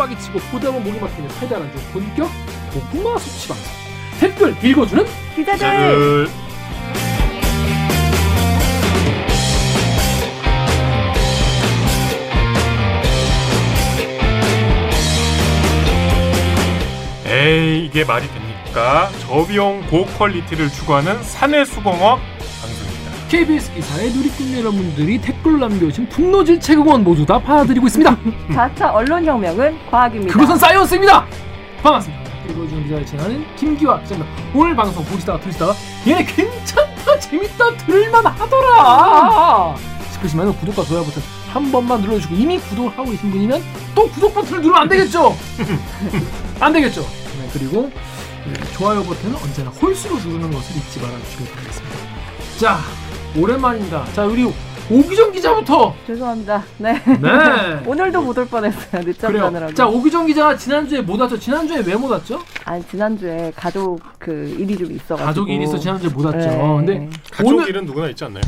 빡빡이 치고 보다 보면 목이 막히는 페달한 중 본격 고구마 수치 방송 댓글 읽어주는 기자들 자들 에이 이게 말이 됩니까? 저비용 고퀄리티를 추구하는 사내 수공업 방송입니다. KBS 기사에 누리꾼 여러분들이 댓글 남겨주신 분노질 최고원 모두 다 받아드리고 있습니다. 4차 언론 혁명은 과학입니다. 그것은 사이언스입니다. 반갑습니다. 읽어주는 기자를 진행하는 김기화 기자입니다. 오늘 방송 보시다가 들으시다가 얘네 괜찮다 재밌다 들을만 하더라. 싶으시면 구독과 좋아요 버튼 한 번만 눌러주시고 이미 구독을 하고 계신 분이면 또 구독 버튼을 누르면 안 되겠죠? 안 되겠죠? 네, 그리고 네, 좋아요 버튼은 언제나 홀수로 누르는 것을 잊지 말아주시길 바라겠습니다. 자 오랜만입니다 자 우리 오기정 기자부터 죄송합니다. 네. 네 오늘도 못 올 뻔했어요. 늦잠 그래요. 자느라고. 자 오기정 기자가 지난주에 못 왔죠. 지난주에 왜 못 왔죠? 아니 지난주에 가족 그 일이 좀 있어가지고. 가족 일이 있어 지난주에 못 왔죠. 네. 근데 가족 오늘- 일은 누구나 있지 않나요?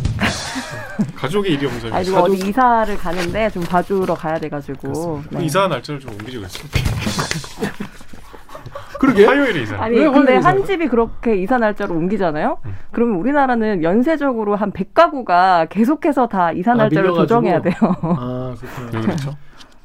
가족의 일이 없는 아니 가족- 어디 이사를 가는데 좀 봐주러 가야 돼가지고. 네. 이사 날짜를 좀 옮기지 그랬어. 그러게 화요일에 이사. 아니 왜 근데 한 이사를? 집이 그렇게 이사 날짜로 옮기잖아요. 음. 그러면 우리나라는 연쇄적으로 한 100가구가 계속해서 다 이사 아, 날짜를 밀려가지고? 조정해야 돼요. 아 그렇죠?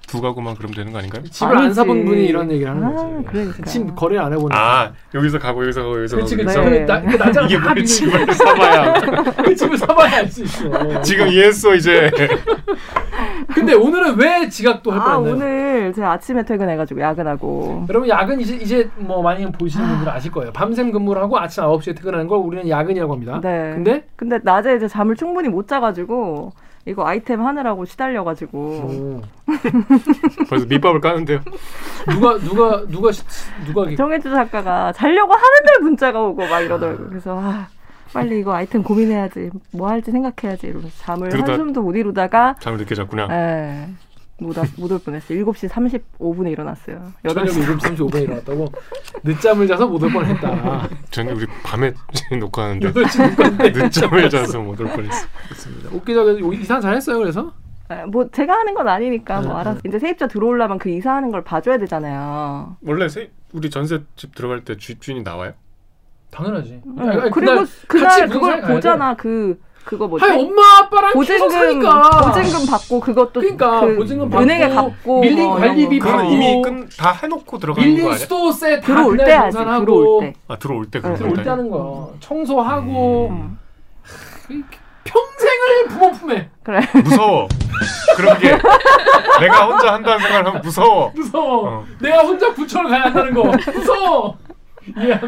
두 가구만 그럼 되는 거 아닌가요? 집을 안 아니지. 사본 분이 이런 얘기를 하는 아, 거지. 그러니까. 집 거래를 안 해보는. 아 여기서 가고 여기서 가고 여기서 그렇지 가고 그렇지. 네. 그 나- 이게 다뭘 밀리는 집을 사봐야 그 집을 사봐야 알수 있어. 지금 이해했어 이제 근데 오늘은 왜 지각도 할 아 뻔했나요? 오늘 제가 아침에 퇴근해가지고 야근하고. 여러분 야근 이제 이제 뭐 많이 보시는 분들은 아실 거예요. 밤샘 근무를 하고 아침 9시에 퇴근하는 걸 우리는 야근이라고 합니다. 네. 근데 근데 낮에 이제 잠을 충분히 못 자가지고 이거 아이템 하느라고 시달려가지고 오, 벌써 밑밥을 까는데요. 누가 누가 누가 시- 누가 정혜주 작가가 자려고 하는데 문자가 오고 막 이러더라고요. 그래서 아, 빨리 이거 아이템 고민해야지. 뭐 할지 생각해야지 이러면서 잠을 한숨도 못 이루다가 잠을 늦게 잤구나. 예. 못올 뻔했어요. 7시 35분에 일어났어요. 저녁 8시 7시 35분에 일어났다고 늦잠을 자서 못 올 뻔했다. 저는 우리 밤에 녹화하는데 8시 늦건데 늦잠을 자서 못 올 뻔했어. 그렇습니다. 웃기자가 이상 잘했어요. 그래서 예, 뭐 제가 하는 건 아니니까 뭐 네, 알아서 이제 세입자 들어오려면 그 이사하는 걸 봐줘야 되잖아요. 원래 세, 우리 전세 집 들어갈 때 주인이 나와요? 당연하지. 응. 아니, 아니, 그리고 그날 그걸. 보잖아. 그 그거 뭐지? 아니 엄마 아빠랑 보증금 사니까. 보증금 받고 그것도 그러니까 그 보증금 받고 은행에 갚고 밀린 뭐 관리비 거. 받고 이미 끈, 다 해놓고 들어가는 거 밀린 아니야? 수도세 다 들어올 때 하지 정산하고 들어올 때. 아 들어올 때 그런 들어올 거때 하는 거 청소하고 음. 평생을 부모 품에 그래. 무서워. 그런 게 내가 혼자 한다는 생각을 하면 무서워. 무서워. 어. 내가 혼자 부천을 가야 한다는 거 무서워.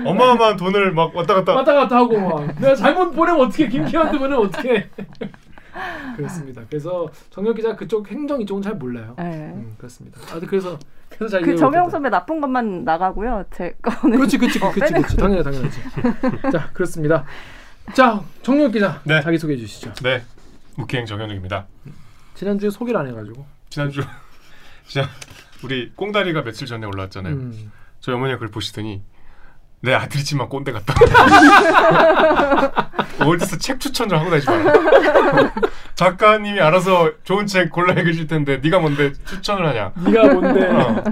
어마어마한 돈을 막 왔다 갔다. 왔다 갔다 하고 막 내가 잘못 보내면 어떻게 김기환한테 보내면 어떻게 그렇습니다. 그래서 정혁 기자 그쪽 행정 이쪽은 잘 몰라요. 네. 음, 그렇습니다. 아, 그래서 그래서 잘 그 정영. 선배 나쁜 것만 나가고요. 제 거는 그렇지, 그렇지, 어, 그렇지. 그렇지. 당연히, 당연하지. 자, 그렇습니다. 자, 정혁 기자 네. 자기 소개해 주시죠. 네. 무기행 정현욱입니다. 지난주에 소개를 안 해가지고. 지난주 지난 우리 꽁다리가 며칠 전에 올라왔잖아요. 음. 저희 어머니가 그걸 보시더니 내 아들이지만 꼰대 같다. 어디서 책 추천 좀 하고 다니지 마라. 작가님이 알아서 좋은 책 골라 읽으실 텐데 네가 뭔데 추천을 하냐. 네가 뭔데? 어.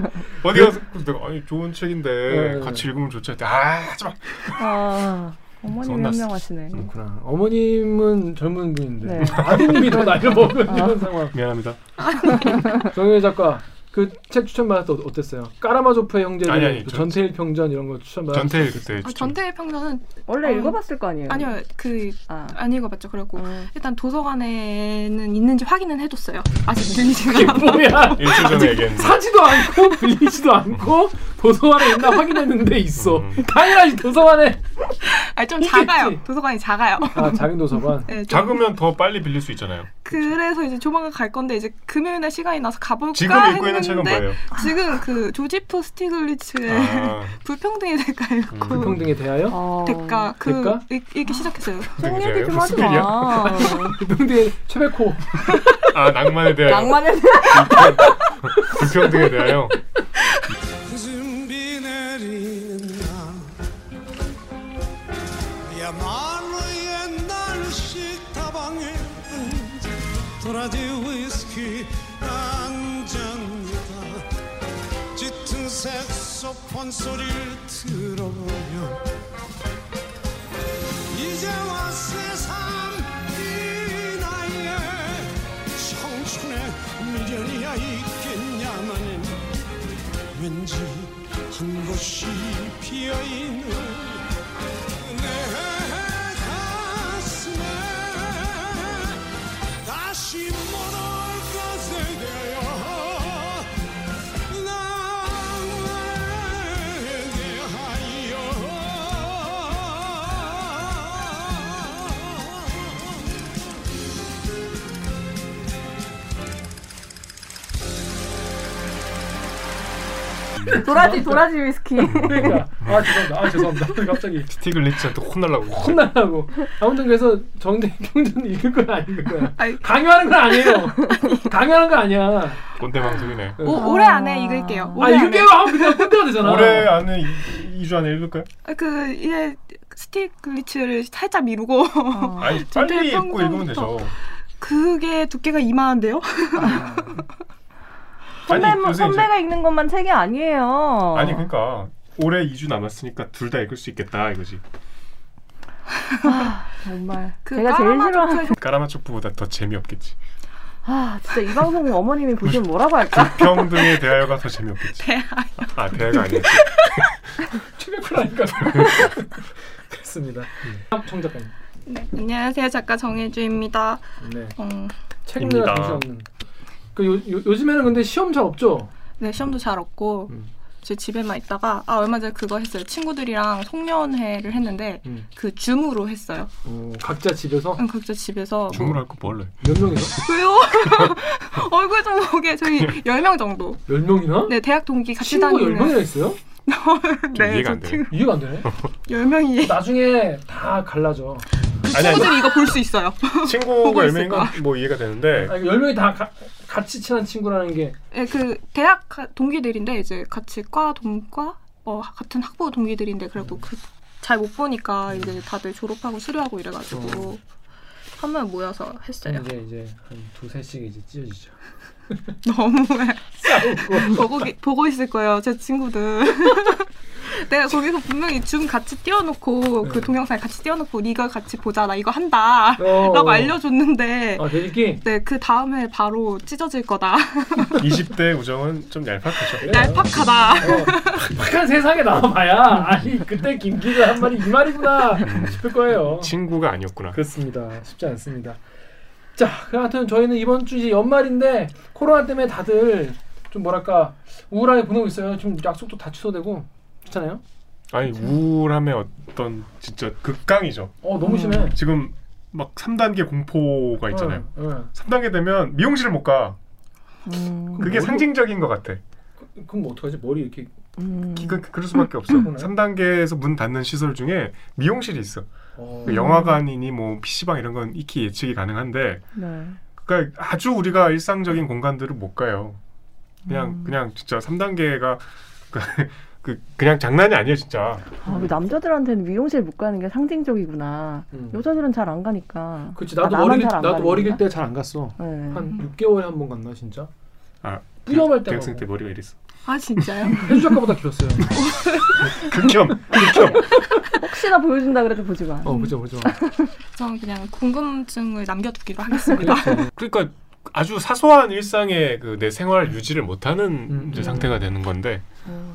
어디 가서 내가 아니 좋은 책인데 네. 같이 읽으면 좋지. 아 하지 마. 아, 혼났어. 현명하시네. 그렇구나. 어머님은 젊은 분인데 네. 아드님이 더 나이를 먹은 이런 상황. 미안합니다. 정혁 작가 그 책 추천 받았을 때 어땠어요? 까라마조프의 형제들, 아니, 아니, 또 전- 전태일 평전 이런 거 추천 받았을 전태일 때 그때 아, 추천. 전태일 평전은 원래 어. 읽어봤을 거 아니에요? 아니요 그 아. 안 읽어봤죠. 그리고 음. 일단 도서관에는 있는지 확인은 해뒀어요. 아직 들리지가. 뭐야? 일주일 전에 얘기했는데. 사지도 않고 빌리지도 않고 도서관에 있나 확인했는데 있어. 음. 당연하지 도서관에. 아니 좀 있겠지. 작아요. 도서관이 작아요. 아 작은 도서관. 네, 좀 작으면 더 빨리 빌릴 수 있잖아요. 그래서 이제 조만간 갈 건데 이제 금요일 날 시간이 나서 가볼까 지금 읽고 있는 책은 했는데 뭐예요? 지금 그 조지프 스티글리츠의 아, 불평등에 대가 읽고 음, 불평등에 대하여 어. 대가 그 대가? 읽, 읽기 시작했어요. 정 되게 얘기 좀 하지? 마. 불평등의 최백호. 아 낭만에 대하여 낭만에 불평등에 대하여 색소폰 소리를 들어보며 이제와 세상 이 나이에 청춘의 미련이야 있겠냐마는 왠지 한 곳이 비어있는 내 가슴에 다시 도라지 도라지 위스키. 그러니까 아 죄송합니다. 아 죄송합니다. 갑자기 스티글리츠한테 혼날라고. 혼나라고. 아무튼 그래서 정대 평전 읽을 건 아닌 거야. 강요하는 건 아니에요. 강요하는 거 아니야. 꼰대 방송이네. 오, 올해 안에 읽을게요. 아 올해 이게 안에. 하면 그냥 꼰대가 되잖아. 올해 안에 2주 안에 읽을까요? 아, 그 이제 스티글리츠를 살짝 미루고 어. 아니 빨리 읽고 읽으면. 되죠. 그게 두께가 이만한데요? 선배 아니, 요새 이제- 선배가 읽는 것만 책이 아니에요. 아니 그러니까 올해 2주 남았으니까 둘 다 읽을 수 있겠다 이거지. 정말 그 제가 제일 싫어하는 그- 까라마초프보다 더 재미없겠지. 아 진짜 이 방송 어머님이 보시면 뭐라고 할까? 평등의 대하여가 더 재미없겠지. 대하. 아 대하가 아니었지. 최백호라니까. 그렇습니다. 청 작가님. 네, 안녕하세요 작가 정혜주입니다. 네. 어, 책 입니다. 읽느라 정신 없는. 그 요, 요, 요 즘에는 근데 시험 잘 없죠? 네 시험도 잘 없고 음. 제 집에만 있다가 아 얼마 전에 그거 했어요. 친구들이랑 송년회를 했는데 음. 그 줌으로 했어요. 어, 각자 집에서 응, 각자 집에서 주문할 거 뭘래? 몇 명이서? 왜요? 얼굴 좀 보게 저희 10명 정도. 열 명이나? 네 대학 동기 같이 친구가 열 다니는 명이나 있어요? 좀 이해가 안. 친구 이해가 안 되네. 10명이 나중에 다 갈라져. 아니 아니 친구들이 이거 볼 수 있어요. 보고 친구가 있을 열명인 건뭐 이해가 되는데 아니, 열 명이 다 가, 같이 친한 친구라는 게 네, 그 대학 가- 동기들인데 이제 같이 과 동과 어 같은 학부 동기들인데 그래도 그잘못 보니까 이제 다들 졸업하고 수료하고 이래가지고 한명 모여서 했어요. 이제 이제 한 두세 씩 이제 찢어지죠. 너무해. 싸우고. 보고 기- 보고 있을 거예요, 제 친구들. 내가 거기서 분명히 줌 같이 띄워놓고 그 네. 동영상 같이 띄워놓고 네가 같이 보자 나 이거 한다 어, 라고 어. 알려줬는데 아 대리기. 네그 다음에 바로 찢어질 거다 20대 우정은 좀 얄팍하죠. 그래요. 얄팍하다 어, 팍팍한 세상에 나와봐야 아니 그때 김기가 한 말이 이 말이구나 싶을 거예요. 친구가 아니었구나. 그렇습니다. 쉽지 않습니다. 자, 하여튼 저희는 이번 주 이제 연말인데 코로나 때문에 다들 좀 뭐랄까 우울하게 보내고 있어요. 지금 약속도 다 취소되고 그렇잖아요. 아니 우울함의 어떤 진짜 극강이죠. 어 너무 심해. 지금 막 3단계 공포가 있잖아요. 어, 어. 3단계 되면 미용실을 못 가. 음, 그게 상징적인 것 같아. 그- 그럼 뭐 어떡하지? 머리 이렇게 음. 그, 그 럴 수밖에 없어. 그러네. 3단계에서 문 닫는 시설 중에 미용실이 있어. 어, 그 영화관이니 뭐 PC방 이런 건 익히 예측이 가능한데 네. 그러니까 아주 우리가 일상적인 공간들을 못 가요. 그냥 음. 그냥 진짜 3단계가 그, 그 그냥 장난이 아니에요, 진짜. 아, 남자들한테는 미용실 못 가는 게 상징적이구나. 음. 여자들은 잘 안 가니까. 그렇지 아, 나도 길 잘안 나도 가는 머리 길 건가? 때잘 안 갔어. 네. 한 6개월에 한 번 갔나 진짜? 아, 뿌염할 때 대학생 가고. 때 머리가 이랬어. 아 진짜요? 해주 작가보다 길었어요. 극혐, 극혐. 혹시나 보여준다 그래도 보지 마. 어 보죠 보죠. 저는 그냥 궁금증을 남겨두기로 하겠습니다 그러니까 아주 사소한 일상의 그 내 생활 유지를 못하는 음, 이제 음. 상태가 되는 건데 음.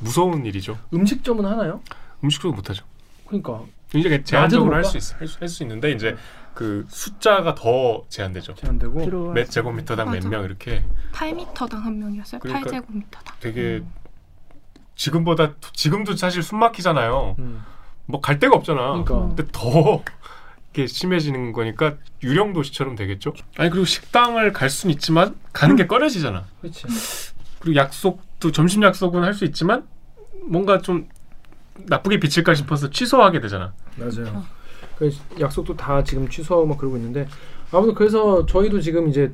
무서운 일이죠. 음식점은 하나요? 음식도 못하죠. 그러니까 이제 제한적으로 낮에도 할못수 있어, 할수 있는데 이제 그 숫자가 더 제한되죠. 제한되고. 몇 제곱미터당 몇. 명 이렇게 8m당 한 명이었어요 그러니까- 8제곱미터당 되게 음. 지금보다 지금도 사실 숨 막히잖아요. 음. 뭐갈 데가 없잖아. 그러니까. 근데 더 이게 심해지는 거니까 유령 도시처럼 되겠죠. 아니 그리고 식당을 갈 수는 있지만 가는 게 꺼려지잖아. 그렇지. 그리고 약속도 점심 약속은 할 수 있지만 뭔가 좀 나쁘게 비칠까 싶어서 취소하게 되잖아. 맞아요. 그 약속도 다 지금 취소하고 막 그러고 있는데 아무튼 그래서 저희도 지금 이제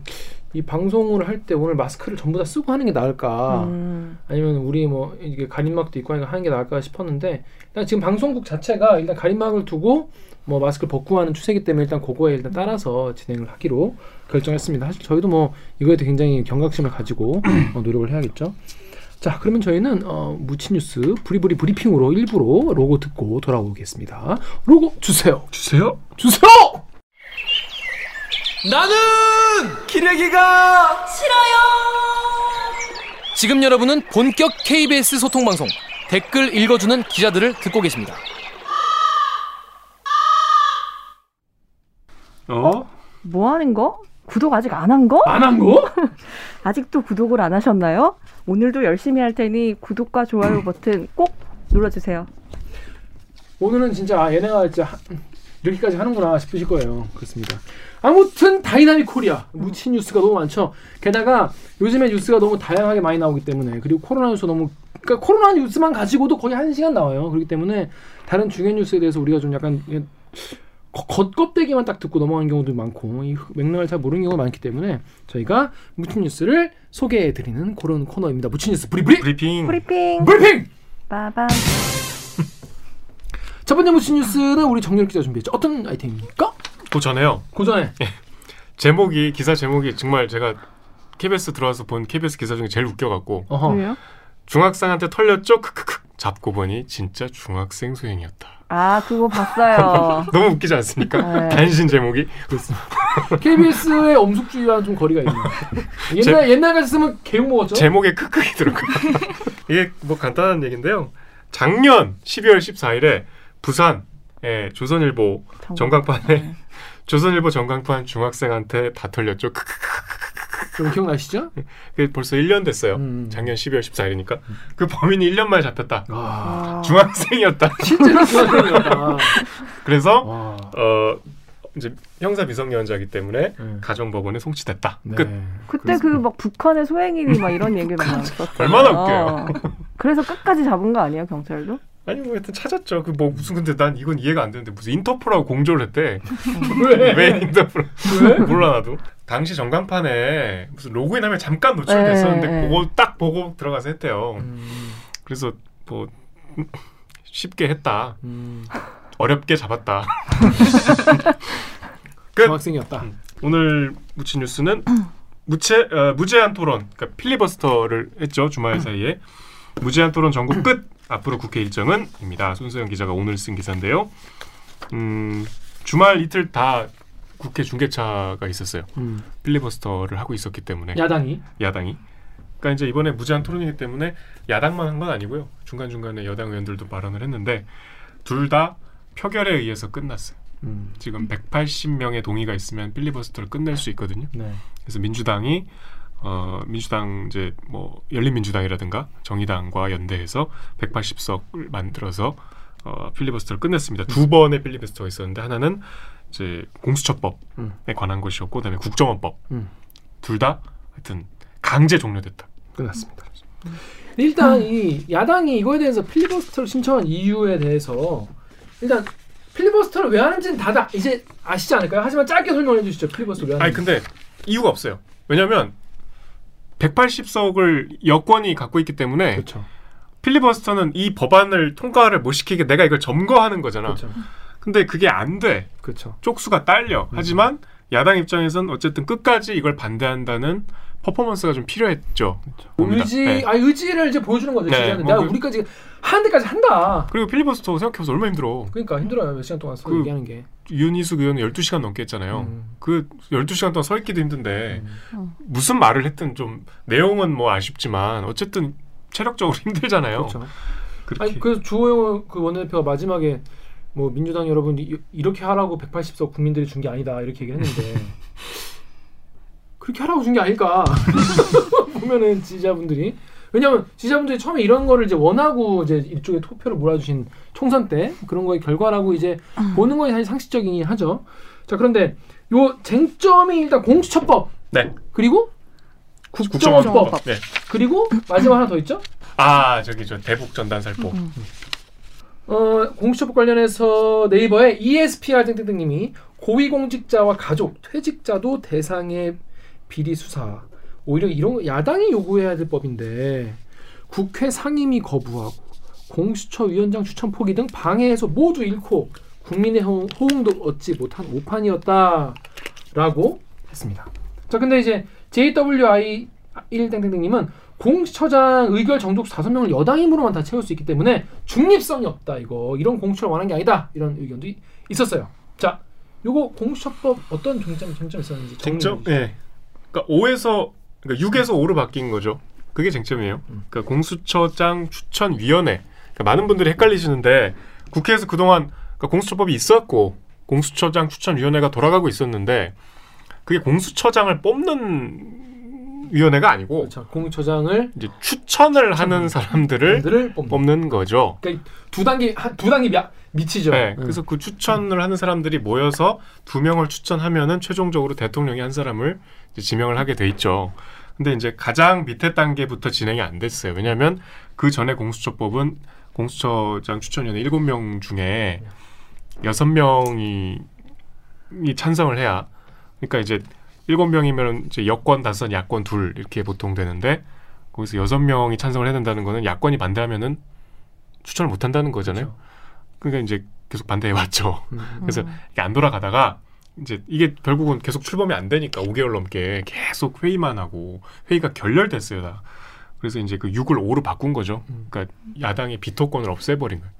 이 방송을 할 때 오늘 마스크를 전부 다 쓰고 하는 게 나을까 음. 아니면 우리 뭐 이게 가림막도 있고 하니까 하는 게 나을까 싶었는데 일단 지금 방송국 자체가 일단 가림막을 두고 뭐 마스크를 벗고 하는 추세이기 때문에 일단 그거에 일단 따라서 진행을 하기로 결정했습니다. 사실 저희도 뭐 이거에 대해 굉장히 경각심을 가지고 어, 노력을 해야겠죠. 자, 그러면 저희는 어, 무치뉴스 브리브리 브리핑으로 일부러 로고 듣고 돌아오겠습니다. 로고 주세요. 주세요. 주세요. 나는 기레기가 지금 여러분은 본격 KBS 소통 방송 댓글 읽어주는 기자들을 듣고 계십니다. 어? 뭐 하는 거? 구독 아직 안 한 거? 안 한 거? 아직도 구독을 안 하셨나요? 오늘도 열심히 할 테니 구독과 좋아요 버튼 꼭 눌러주세요. 오늘은 진짜 아, 얘네가 진짜 하- 이렇게까지 하는구나 싶으실 거예요. 그렇습니다. 아무튼 dynamic Korea 묻힌 뉴스가 너무 많죠. 게다가 요즘에 뉴스가 너무 다양하게 많이 나오기 때문에 그리고 코로나 뉴스 너무 그러니까 코로나 뉴스만 가지고도 거의 한 시간 나와요. 그렇기 때문에 다른 중요한 뉴스에 대해서 우리가 좀 약간 겉- 겉껍데기만 딱 듣고 넘어가는 경우도 많고 이 맥락을 잘 모르는 경우가 많기 때문에 저희가 묻힌 뉴스를 소개해 드리는 그런 코너입니다. 묻힌 뉴스 브리브리 브리핑. 프리핑 브리핑. 빠밤. 첫 번째 묻힌 뉴스는 우리 정렬 기자 준비했죠. 어떤 아이템입니까? 그 전에요. 그 전에 제목이 기사 제목이 정말 제가 KBS 들어와서 본 KBS 기사 중에 제일 웃겨갖고. 왜요? 중학생한테 털렸죠? 크크크 잡고 보니 진짜 중학생 소행이었다. 아 그거 봤어요. 너무 웃기지 않습니까? 네. 단신 제목이 KBS의 엄숙주의와는 좀 거리가 있네요. 옛날 옛날 같았으면 개욕 먹었죠. 제목에 크크이 들어가. 이게 뭐 간단한 얘기인데요. 작년 12월 14일에 부산 예, 조선일보 정- 전광판에 네. 조선일보 전광판 중학생한테 다 털렸죠. 크크크. 좀 기억나시죠? 그게 벌써 1년 됐어요. 음. 작년 12월 14일이니까 그 범인이 1년 만에 잡혔다. 아, 아, 중학생이었다. 실제로 중학생이었다. 그래서 와. 어 이제 형사 미성년자이기 때문에 네. 가정법원에 송치됐다. 네. 끝. 그때 그 막 북한의 소행이니 막 이런 얘기 많았었어요. 얼마나 웃겨요. 그래서 끝까지 잡은 거 아니에요 경찰도? 아니 뭐 하여튼 찾았죠. 그 뭐 무슨 근데 난 이건 이해가 안 되는데 무슨 인터폴하고 공조를 했대. 왜? 왜 인터폴? 왜? 몰라 나도. 당시 전광판에 무슨 로그인하면 잠깐 노출됐었는데 네, 네. 그거 딱 보고 들어가서 했대요. 음, 그래서 뭐 쉽게 했다. 음, 어렵게 잡았다. 끝. 중학생이었다. 오늘 무치 뉴스는 무체 어, 무제한 토론, 그러니까 필리버스터를 했죠 주말 사이에 무제한 토론 전국 끝. 앞으로 국회 일정은 입니다. 손소영 기자가 오늘 쓴 기사인데요. 음, 주말 이틀 다 국회 중계차가 있었어요. 음, 필리버스터를 하고 있었기 때문에 야당이 야당이. 그러니까 이제 이번에 무제한 토론이기 때문에 야당만 한 건 아니고요. 중간 중간에 여당 의원들도 발언을 했는데 둘 다 표결에 의해서 끝났어요. 음, 지금 180명의 동의가 있으면 필리버스터를 끝낼 수 있거든요. 네. 그래서 민주당이 어 민주당 이제 뭐 열린민주당이라든가 정의당과 연대해서 180석을 만들어서 어 필리버스터를 끝냈습니다. 두 번의 필리버스터가 있었는데 하나는 이제 공수처법에 음. 관한 것이었고 그다음에 국정원법 음. 둘다 하여튼 강제 종료됐다. 끝났습니다. 일단 이 야당이 이거에 대해서 필리버스터를 신청한 이유에 대해서 일단 필리버스터를 왜 하는지는 다들 이제 아시지 않을까요? 하지만 짧게 설명해 주시죠. 필리버스터 왜 아니 하는지. 근데 이유가 없어요. 왜냐하면 180석을 여권이 갖고 있기 때문에 그렇죠. 필리버스터는 이 법안을 통과를 못 시키게 내가 이걸 점거하는 거잖아. 그렇죠. 근데 그게 안 돼. 그렇죠. 쪽수가 딸려. 음. 하지만 야당 입장에선 어쨌든 끝까지 이걸 반대한다는 퍼포먼스가 좀 필요했죠. 봅니다. 의지, 네. 아 의지를 이제 보여주는 거죠. 네. 뭐 내가 그- 우리까지 하는 데까지 한다. 그리고 필리버스터 생각해보면 얼마나 힘들어. 그러니까 힘들어요. 몇 시간 동안 서 그- 얘기하는 게. 윤희숙 의원은 12시간 넘게 했잖아요. 음. 그 12시간 동안 서 있기도 힘든데 음. 무슨 말을 했든 좀 내용은 뭐 아쉽지만 어쨌든 체력적으로 힘들잖아요. 그렇죠. 그렇게 아니 그래서 주호영 그 원내대표가 마지막에 뭐 민주당 여러분 이, 이렇게 하라고 180석 국민들이 준 게 아니다 이렇게 얘기했는데 그렇게 하라고 준 게 아닐까 보면은 지지자분들이 왜냐하면 지지자분들이 처음에 이런 거를 이제 원하고 이제 이쪽에 투표를 몰아주신 총선 때 그런 거의 결과라고 이제 보는 거에 사실 상식적이긴 하죠. 자 그런데 요 쟁점이 일단 공수처법 네. 그리고 국정원법 국정원법. 네. 그리고 마지막 하나 더 있죠. 아 저기 저 대북 전단 살포. 어, 공수처법 관련해서 네이버에 ESPR 땡땡땡님이 고위공직자와 가족, 퇴직자도 대상의 비리 수사. 오히려 이런 거 야당이 요구해야 될 법인데 국회 상임위 거부하고 공수처 위원장 추천 포기 등 방해해서 모두 잃고 국민의 호- 호응도 얻지 못한 오판이었다라고 했습니다. 자, 근데 이제 JWI 1땡땡땡님은 공수처장 의결 정족수 다섯 명을 여당 힘으로만 다 채울 수 있기 때문에 중립성이 없다 이거 이런 공수처를 원하는 게 아니다 이런 의견도 이- 있었어요. 자, 요거 공수처법 어떤 종점 장점 있었는지? 정리해 예. 그러니까 5에서 그러니까 6에서 5로 바뀐 거죠. 그게 쟁점이에요. 음. 그러니까 공수처장 추천위원회. 그러니까 많은 분들이 헷갈리시는데 국회에서 그동안 그러니까 공수처법이 있었고 공수처장 추천위원회가 돌아가고 있었는데 그게 공수처장을 뽑는 위원회가 아니고 자, 공수처장을 이제 추천을 하는 사람들을 들을 뽑는. 뽑는 거죠. 그러니까 두 단계 한- 두 단계 미, 미치죠. 네, 음. 그래서 그 추천을 하는 사람들이 모여서 두 명을 추천하면은 최종적으로 대통령이 한 사람을 지명을 하게 돼 있죠. 근데 이제 가장 밑에 단계부터 진행이 안 됐어요. 왜냐하면 그 전에 공수처법은 공수처장 추천위원회 일곱 명 중에 여섯 명이 이 찬성을 해야 그러니까 이제 일곱 명이면 이제 여권 다섯, 야권 둘 이렇게 보통 되는데 거기서 여섯 명이 찬성을 해야 된다는 거는 야권이 반대하면은 추천을 못 한다는 거잖아요. 그러니까 이제 계속 반대해 왔죠. 음, 음. 그래서 이게 안 돌아가다가 이제 이게 결국은 계속 출범이 안 되니까 5개월 넘게 계속 회의만 하고 회의가 결렬됐어요. 다. 그래서 이제 그 6을 5로 바꾼 거죠. 음. 그러니까 야당의 비토권을 없애버린 거예요.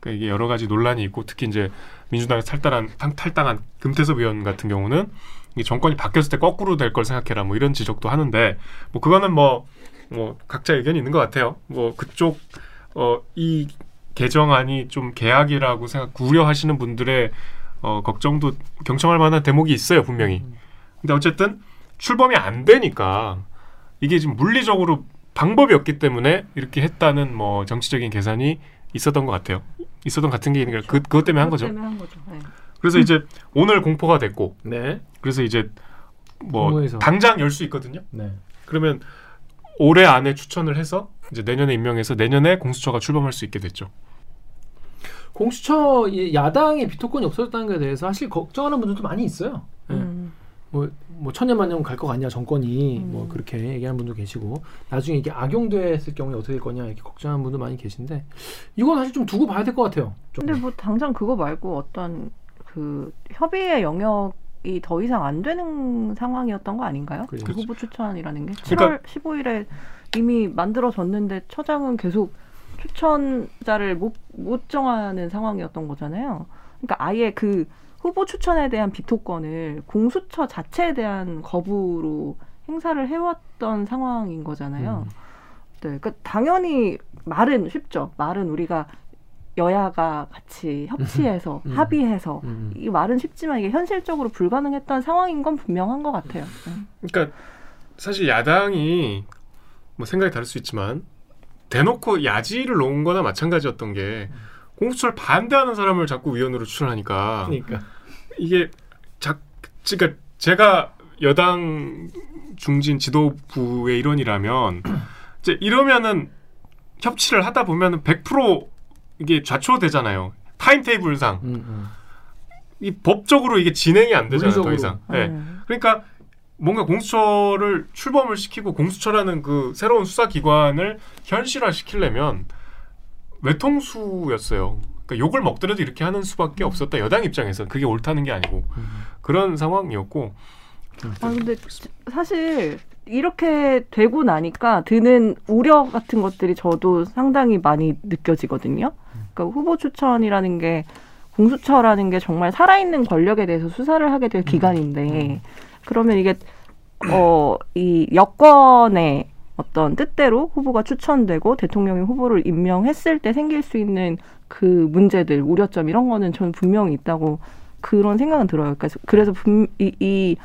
그러니까 이게 여러 가지 논란이 있고 특히 이제 민주당에서 탈당한 탈- 탈당한 금태섭 의원 같은 경우는 이 정권이 바뀌었을 때 거꾸로 될 걸 생각해라 뭐 이런 지적도 하는데 뭐 그거는 뭐 뭐 각자 의견이 있는 것 같아요. 뭐 그쪽 어 이 개정안이 좀 개악이라고 생각 우려하시는 분들의 어 걱정도 경청할 만한 대목이 있어요 분명히. 근데 어쨌든 출범이 안 되니까 이게 지금 물리적으로 방법이 없기 때문에 이렇게 했다는 뭐 정치적인 계산이 있었던 것 같아요. 있었던 같은 게 있는 그 그것 때문에 한 거죠. 때문에 한 거죠. 네. 그래서 이제 오늘 공포가 됐고 네. 그래서 이제 뭐 공모해서. 당장 열 수 있거든요. 네. 그러면 올해 안에 추천을 해서 이제 내년에 임명해서 내년에 공수처가 출범할 수 있게 됐죠. 공수처 이 야당의 비토권이 없어졌다는 것에 대해서 사실 걱정하는 분들도 많이 있어요. 네. 음. 뭐, 뭐 천년만년 갈 것 같냐 정권이 음. 뭐 그렇게 얘기하는 분도 계시고 나중에 이게 악용됐을 경우에 어떻게 될 거냐 이렇게 걱정하는 분도 많이 계신데 이건 사실 좀 두고 봐야 될 것 같아요. 좀. 근데 뭐 당장 그거 말고 어떤 그 협의의 영역 이 더 이상 안 되는 상황이었던 거 아닌가요? 그렇죠. 그 후보 추천이라는 게 7월 그러니까- 15일에 이미 만들어졌는데 처장은 계속 추천자를 못, 못 정하는 상황이었던 거잖아요. 그러니까 아예 그 후보 추천에 대한 비토권을 공수처 자체에 대한 거부로 행사를 해왔던 상황인 거잖아요. 음. 네, 그러니까 당연히 말은 쉽죠. 말은 우리가 여야가 같이 협치해서 음. 합의해서 음. 이 말은 쉽지만 이게 현실적으로 불가능했던 상황인 건 분명한 것 같아요. 네. 그러니까 사실 야당이 뭐 생각이 다를 수 있지만 대놓고 야지를 놓은 거나 마찬가지였던 게 공수처를 반대하는 사람을 자꾸 위원으로 추천하니까 그러니까 이게 자, 그러니까 제가 여당 중진 지도부의 일원이라면 이제 이러면은 협치를 하다 보면은 100% 이게 좌초되잖아요. 타임테이블상 음, 음. 이 법적으로 이게 진행이 안 되잖아요. 더 물리적으로. 이상. 네. 네. 그러니까 뭔가 공수처를 출범을 시키고 공수처라는 그 새로운 수사 기관을 현실화 시키려면 외통수였어요. 그러니까 욕을 먹더라도 이렇게 하는 수밖에 없었다. 여당 입장에서 그게 옳다는 게 아니고 그런 상황이었고 아 근데 지- 사실 이렇게 되고 나니까 드는 우려 같은 것들이 저도 상당히 많이 느껴지거든요. 그러니까 후보 추천이라는 게 공수처라는 게 정말 살아있는 권력에 대해서 수사를 하게 될 기관인데 그러면 이게 어 이 여권의 어떤 뜻대로 후보가 추천되고 대통령이 후보를 임명했을 때 생길 수 있는 그 문제들 우려점 이런 거는 저는 분명히 있다고 그런 생각은 들어요. 그래서 그래서 분, 이, 이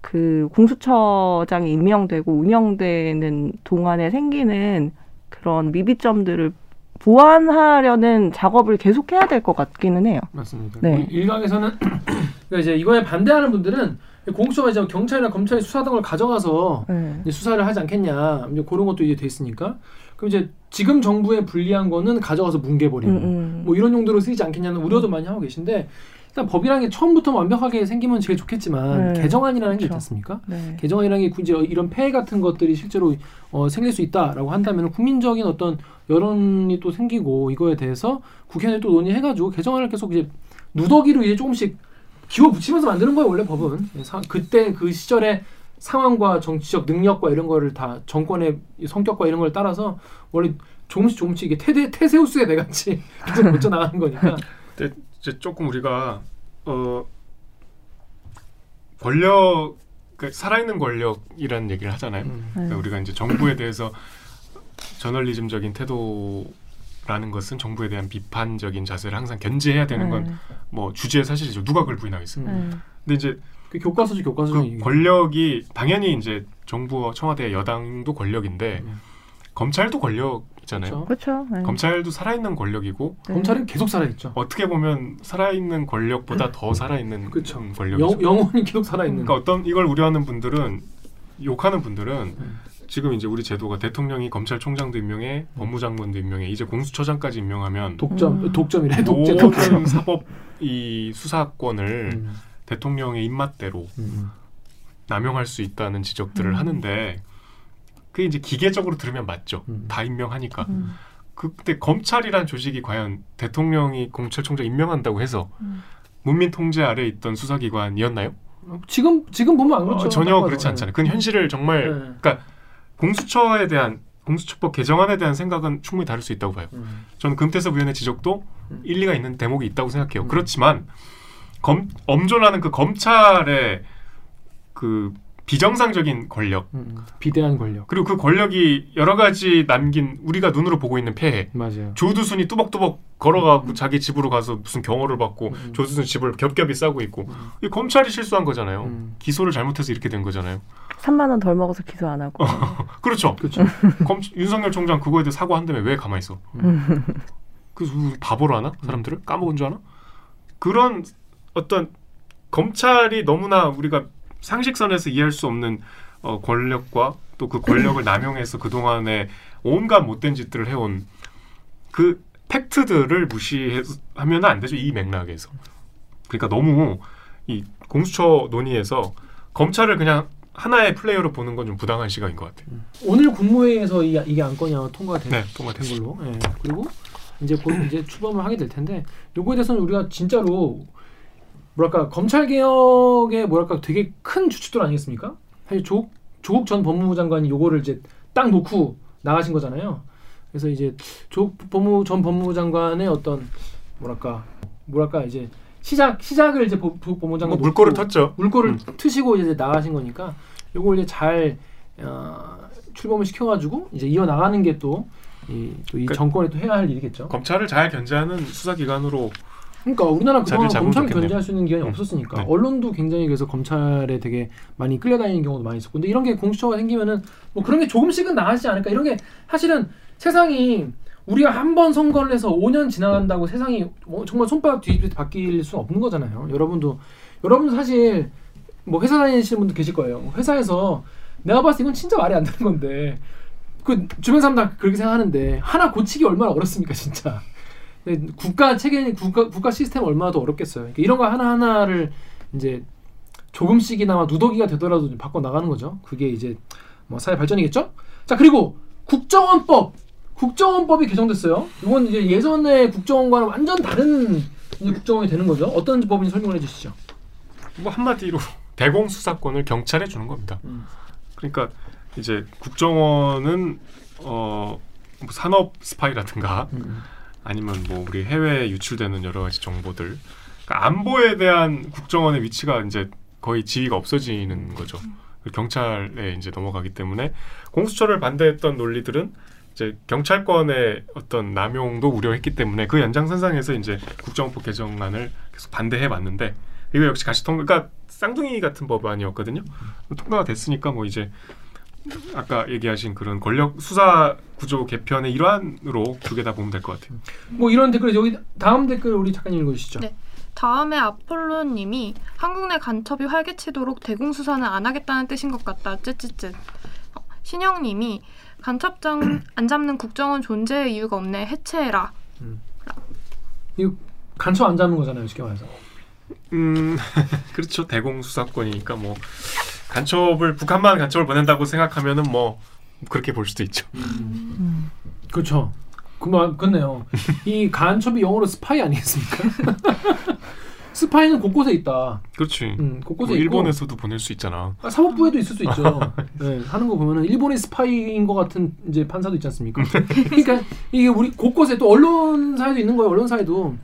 그 공수처장이 임명되고 운영되는 동안에 생기는 그런 미비점들을 보완하려는 작업을 계속 해야 될 것 같기는 해요. 맞습니다. 네. 이- 일각에서는 그러니까 이제 이거에 반대하는 분들은 공수처가 이제 경찰이나 검찰이 수사하던 걸 가져가서 네. 수사를 하지 않겠냐 이제 그런 것도 이제 돼 있으니까 그럼 이제 지금 정부에 불리한 거는 가져가서 뭉개버리고 음, 음. 뭐 이런 용도로 쓰이지 않겠냐는 우려도 많이 하고 계신데 일단 법이라는 게 처음부터 완벽하게 생기면 제일 좋겠지만 네. 개정안이라는 게 있지 그렇죠. 않습니까? 네. 개정안이라는 게 굳이 이런 폐해 같은 것들이 실제로 어, 생길 수 있다라고 한다면 국민적인 어떤 여론이 또 생기고 이거에 대해서 국회에 또 논의해가지고 개정안을 계속 이제 누더기로 이제 조금씩 기워 붙이면서 만드는 거예요 원래 법은 사- 그때 그 시절에 상황과 정치적 능력과 이런 거를 다 정권의 이 성격과 이런 걸 따라서 원래 조금씩 조금씩 이게 테데 테세우스의 내같이 계속 멋져 나가는 거니까. 이제 조금 우리가 어 권력 그 살아있는 권력이라는 얘기를 하잖아요. 음. 그러니까 우리가 이제 정부에 대해서 저널리즘적인 태도라는 것은 정부에 대한 비판적인 자세를 항상 견제해야 되는 건 뭐 주제의 사실이죠. 누가 그걸 부인하겠어요. 음. 근데 이제 그 교과서지 교과서죠. 그. 권력이 당연히 이제 정부와 청와대 여당도 권력인데 음. 검찰도 권력 이잖아요. 그렇죠. 그렇죠. 네. 검찰도 살아있는 권력이고 네. 검찰은 계속 살아있죠. 어떻게 보면 살아있는 권력보다 더 살아있는 그쵸. 음, 권력이죠. 영, 영원히 계속 살아있는. 그러니까 어떤 이걸 우려하는 분들은 욕하는 분들은 음. 지금 이제 우리 제도가 대통령이 검찰총장도 임명해 법무장관도 임명해 이제 공수처장까지 임명하면 독점 음. 독점이래 독재 독점. 모든 사법 이 수사권을 음. 대통령의 입맛대로 음. 남용할 수 있다는 지적들을 음. 하는데 그게 이제 기계적으로 들으면 맞죠. 음. 다 임명하니까. 음. 그때 검찰이란 조직이 과연 대통령이 공찰총장 임명한다고 해서 음. 문민 통제 아래 있던 수사기관이었나요? 지금 지금 보면 안 그렇죠. 어, 전혀. 그렇지 않잖아요. 그건 현실을 정말 네. 그러니까 공수처에 대한 공수처법 개정안에 대한 생각은 충분히 다를 수 있다고 봐요. 음. 저는 금태섭 의원의 지적도 음. 일리가 있는 대목이 있다고 생각해요. 음. 그렇지만 검, 엄존하는 그 검찰의 그 비정상적인 권력 음. 비대한 권력. 그리고 그 권력이 여러 가지 남긴 우리가 눈으로 보고 있는 폐해 맞아요. 조두순이 뚜벅뚜벅 걸어가고 자기 집으로 가서 무슨 경호를 받고 음. 조두순 집을 겹겹이 싸고 있고 음. 이 검찰이 실수한 거잖아요. 음. 기소를 잘못해서 이렇게 된 거잖아요. 3만 원 덜 먹어서 기소 안 하고. 그렇죠. 그렇죠. 검, 윤석열 총장 그거에 대해 사과한다며 왜 가만히 있어? 그래서 우리 바보로 하나? 사람들을 까먹은 줄 아나? 그런 어떤 검찰이 너무나 우리가 상식선에서 이해할 수 없는 어, 권력과 또 그 권력을 남용해서 그동안에 온갖 못된 짓들을 해온 그 팩트들을 무시하면 안 되죠. 이 맥락에서. 그러니까 너무 이 공수처 논의에서 검찰을 그냥 하나의 플레이어로 보는 건 좀 부당한 시각인 것 같아요. 오늘 국무회의에서 이, 이게 안건이 통과가 된, 네, 된 통과됐습니다. 걸로. 예. 그리고 이제 곧 이제 추범을 하게 될 텐데 요거에 대해서는 우리가 진짜로 뭐랄까 검찰 개혁의 뭐랄까 되게 큰 주축들 아니겠습니까? 사실 조국 조국 전 법무부 장관이 요거를 이제 딱 놓고 나가신 거잖아요. 그래서 이제 조국 법무 전 법무부 장관의 어떤 뭐랄까 뭐랄까 이제 시작 시작을 이제 법- 조국 법무부 뭐 장관 물꼬를 놓고 텄죠. 물꼬를 음. 트시고 이제 나가신 거니까 요걸 이제 잘 어, 출범을 시켜가지고 이제 이어 나가는 게 또이 그러니까 정권이 또 해야 할 일이겠죠. 검찰을 잘 견제하는 수사기관으로 그러니까 우리나라 그동안 검찰 좋겠네요. 견제할 수 있는 기관이 음. 없었으니까 네. 언론도 굉장히 그래서 검찰에 되게 많이 끌려다니는 경우도 많이 있었고 근데 이런 게 공수처가 생기면은 뭐 그런 게 조금씩은 나아지지 않을까 이런 게 사실은 세상이 우리가 한 번 선거를 해서 5년 지나간다고 세상이 뭐 정말 손바닥 뒤집듯이 바뀔 수는 없는 거잖아요. 여러분도 여러분도 사실 뭐 회사 다니시는 분도 계실 거예요. 회사에서 내가 봤을 때 이건 진짜 말이 안 되는 건데 그 주변 사람 다 그렇게 생각하는데 하나 고치기 얼마나 어렵습니까 진짜. 국가 체계 국가 국가 시스템 얼마나 더 어렵겠어요. 그러니까 이런 거 하나 하나를 이제 조금씩이나마 누더기가 되더라도 좀 바꿔 나가는 거죠. 그게 이제 뭐 사회 발전이겠죠. 자 그리고 국정원법 국정원법이 개정됐어요. 이건 이제 예전의 국정원과는 완전 다른 국정원이 되는 거죠. 어떤 법인지 설명을 해주시죠. 뭐 한마디로 대공 수사권을 경찰에 주는 겁니다. 음. 그러니까 이제 국정원은 어 뭐 산업 스파이라든가 음. 아니면 뭐 우리 해외에 유출되는 여러 가지 정보들 그러니까 안보에 대한 국정원의 위치가 이제 거의 지위가 없어지는 거죠. 경찰에 이제 넘어가기 때문에 공수처를 반대했던 논리들은 이제 경찰권의 어떤 남용도 우려했기 때문에 그 연장선상에서 이제 국정원법 개정안을 계속 반대해 왔는데 이거 역시 같이 통과 그러니까 쌍둥이 같은 법안이었거든요. 통과가 됐으니까 뭐 이제 아까 얘기하신 그런 권력 수사 구조 개편의 일환으로 두개다 보면 될 것 같아요. 뭐 이런 댓글 여기 다음 댓글 우리 작가님 읽어주시죠. 네. 다음에 아폴로님이 한국 내 간첩이 활개치도록 대공 수사는 안 하겠다는 뜻인 것 같다. 쯧쯧쯧. 어, 신영님이 간첩장 안 잡는 국정원 존재의 이유가 없네. 해체해라. 이거 간첩 안 잡는 거잖아요, 쉽게 말해서. 음 그렇죠 대공 수사권이니까 뭐 간첩을 북한만 간첩을 보낸다고 생각하면은 뭐 그렇게 볼 수도 있죠. 음. 그렇죠. 그만 그렇네요. 이 간첩이 영어로 스파이 아니겠습니까? 스파이는 곳곳에 있다. 그렇지. 음, 곳곳에 뭐 일본에서도 보낼 수 있잖아. 아, 사법부에도 있을 수 있죠. 네, 하는 거 보면은 일본의 스파이인 것 같은 이제 판사도 있지 않습니까? 그러니까 이게 우리 곳곳에 또 언론사에도 있는 거예요. 언론사에도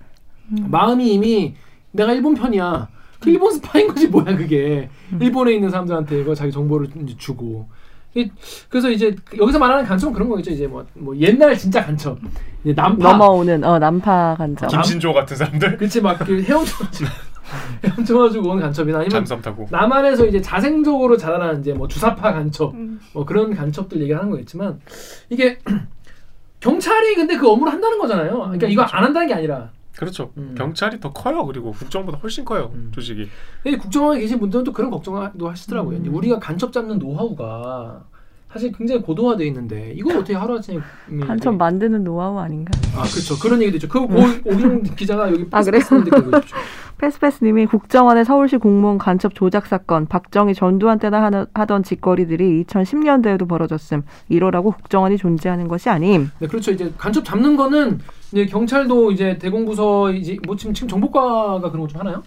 마음이 이미 내가 일본 편이야. 그 일본 스파인 거지 뭐야 그게. 일본에 있는 사람들한테 이거 자기 정보를 이제 주고. 이- 그래서 이제 여기서 말하는 간첩은 그런 거겠죠. 이제 뭐, 뭐 옛날 진짜 간첩, 이제 남파, 넘어오는 어 남파 간첩. 김신조 같은 사람들 그렇지 막그 헤엄쳐가지고 헤엄쳐가지고 온 간첩이나 아니면 잠수함 타고. 남한에서 이제 자생적으로 자라나는 이제 뭐 주사파 간첩, 음. 뭐 그런 간첩들 얘기하는 거겠지만 이게 경찰이 근데 그 업무를 한다는 거잖아요. 그러니까 이거 안 한다는 게 아니라 그렇죠. 음. 경찰이 더 커요. 그리고 국정보다 훨씬 커요. 음. 조직이. 근데 국정원에 계신 분들은 또 그런 걱정도 하시더라고요. 이제 우리가 간첩 잡는 노하우가 사실 굉장히 고도화돼 있는데 이걸 어떻게 하루아침에 간첩 만드는 노하우 아닌가? 아 그렇죠 그런 얘기도 있죠. 그 오- 오기정 기자가 여기 아, 있죠. 패스패스님이 국정원의 서울시 공무원 간첩 조작 사건 박정희 전두환 때나 하는- 하던 짓거리들이 2010년대에도 벌어졌음 이러라고 국정원이 존재하는 것이 아님. 네, 그렇죠. 이제 간첩 잡는 거는 이제 경찰도 이제 대공부서 이제 뭐 지금 지금 정보과가 그런 거 좀 하나요?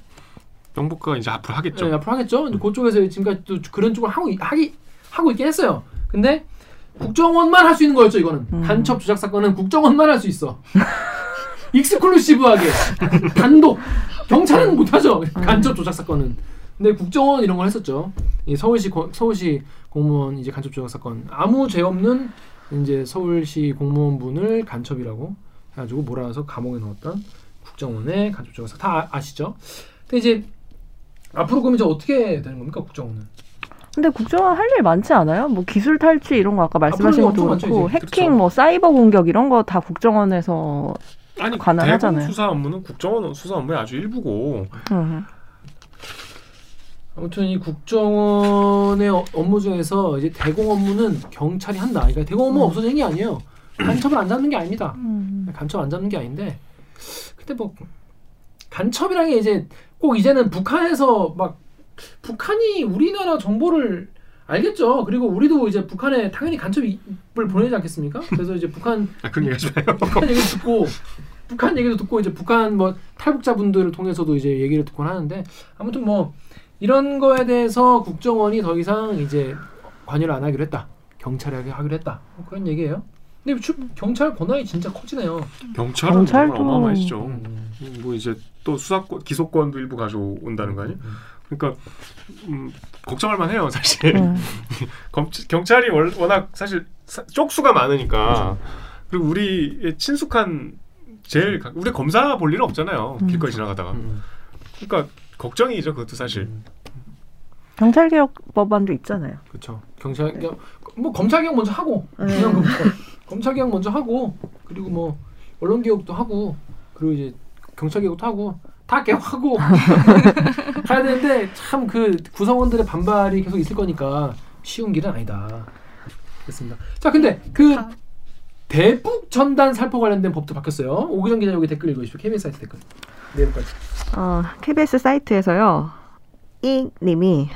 정보가 이제 앞으로 하겠죠. 네, 앞으로 하겠죠. 근데 그쪽에서 지금까지 또 그런 쪽을 하고 있- 하기 하고 있긴 했어요. 근데 국정원만 할 수 있는 거였죠. 이거는 음. 간첩 조작 사건은 국정원만 할 수 있어. 익스클루시브하게 단독 경찰은 못하죠. 간첩 조작 사건은. 근데 국정원 이런 걸 했었죠. 이 서울시 고- 서울시 공무원 이제 간첩 조작 사건 아무 죄 없는 이제 서울시 공무원분을 간첩이라고 해가지고 몰아서 감옥에 넣었던 국정원의 간첩 조작 사건 다 아, 아시죠? 근데 이제 앞으로 그럼 이제 어떻게 되는 겁니까 국정원은? 근데 국정원 할일 많지 않아요? 뭐 기술 탈취 이런 거 아까 말씀하신 앞으로는 것도 그렇고 많죠, 이제. 해킹, 그렇죠. 뭐 사이버 공격 이런 거 다 국정원에서 아니 관할하잖아요. 대공 수사 업무는 국정원 수사 업무의 아주 일부고 음. 아무튼 이 국정원의 어- 업무 중에서 이제 대공 업무는 경찰이 한다. 그러니까 대공 업무 가 없어지는 게 아니에요. 간첩을 안 잡는 게 아닙니다. 음. 간첩 안 잡는 게 아닌데 근데 뭐 간첩이라는 게 이제 꼭 이제는 북한에서 막 북한이 우리나라 정보를 알겠죠. 그리고 우리도 이제 북한에 당연히 간첩을 보내지 않겠습니까? 그래서 이제 북한 아, 그런 얘기. 북한 얘기도 듣고 북한 얘기도 듣고 이제 북한 뭐 탈북자분들을 통해서도 이제 얘기를 듣곤 하는데 아무튼 뭐 이런 거에 대해서 국정원이 더 이상 이제 관여를 안 하기로 했다. 경찰에게 하기로 했다. 뭐 그런 얘기예요. 근데 주- 경찰 권한이 진짜 커지네요. 경찰은 경찰도- 정말 어마어마하시죠. 음. 뭐 이제 또 수사권 기소권도 일부 가져온다는 거 아니에요? 그러니까 음, 걱정할 만해요 사실. 음. 검, 경찰이 월- 워낙 사실 사- 쪽수가 많으니까 그리고 우리의 친숙한 제일 가- 우리 검사 볼 일은 없잖아요 음. 길거리 지나가다가 음. 그러니까 걱정이죠 그것도 사실 경찰 개혁 법안도 있잖아요. 그렇죠. 경찰 그냥 뭐 검찰 개혁 먼저 하고 음. 중요한 거부터 검찰 개혁 먼저 하고 그리고 뭐 언론 개혁도 하고 그리고 이제 경찰 개혁도 하고 다 개혁하고 가야 되는데 참 그 구성원들의 반발이 계속 있을 거니까 쉬운 길은 아니다. 그렇습니다. 자 근데 그 다- 대북 전단 살포 관련된 법도 바뀌었어요. 오기정 기자 여기 댓글 읽어주시죠. KBS 사이트 댓글. 내일까지. 어, KBS 사이트에서요. 이 님이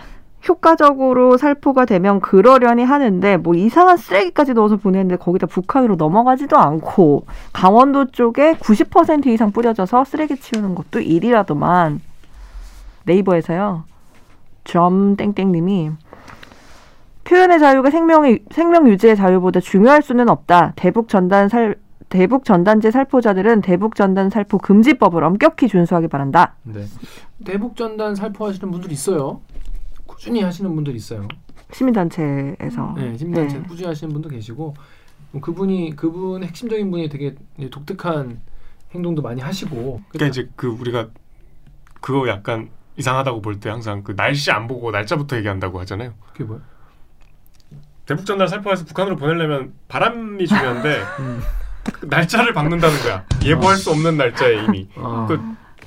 효과적으로 살포가 되면 그러려니 하는데 뭐 이상한 쓰레기까지 넣어서 보내는데 거기다 북한으로 넘어가지도 않고 강원도 쪽에 90% 이상 뿌려져서 쓰레기 치우는 것도 일이라더만 네이버에서요. 점 땡땡님이 표현의 자유가 생명의 생명 유지의 자유보다 중요할 수는 없다. 대북 전단 살 대북 전단지 살포자들은 대북 전단 살포 금지법을 엄격히 준수하기 바란다. 네. 대북 전단 살포하시는 분들 있어요. 꾸준히 하시는 분들 있어요. 시민단체에서. 네, 시민단체 네. 꾸준히 하시는 분도 계시고 뭐 그분이 그분 핵심적인 분이 되게 독특한 행동도 많이 하시고 그러니까 이제 그 우리가 그거 약간 이상하다고 볼 때 항상 그 날씨 안 보고 날짜부터 얘기한다고 하잖아요 그게 뭐야? 대북 전달 살포해서 북한으로 보내려면 바람이 중요한데 음. 그 날짜를 박는다는 거야 예보할 수 없는 날짜에 이미 아. 그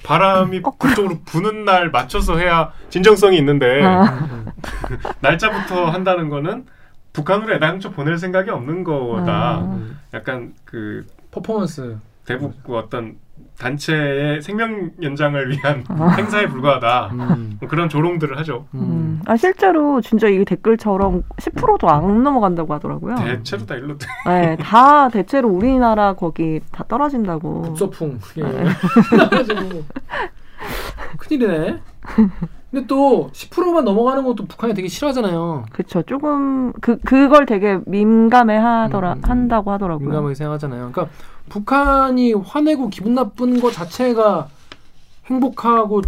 바람이 그쪽으로 부는 날 맞춰서 해야 진정성이 있는데 아. 날짜부터 한다는 거는 북한으로 애당초 보낼 생각이 없는 거다. 아. 음. 약간 그 퍼포먼스 대북 그 어떤 단체의 생명 연장을 위한 아. 행사에 불과하다. 음. 뭐 그런 조롱들을 하죠. 음. 아 실제로 진짜 이 댓글처럼 10%도 안 넘어간다고 하더라고요. 대체로 다 일로 네, 다 대체로 우리나라 거기 다 떨어진다고. 북서풍 예. 네. 큰일이네. 근데 또 10%만 넘어가는 것도 북한이 되게 싫어하잖아요. 그쵸. 조금 그 그걸 되게 민감해 하더라 음, 음. 한다고 하더라고요. 민감하게 생각하잖아요. 그러니까 북한이 화내고 기분 나쁜 것 자체가 행복하고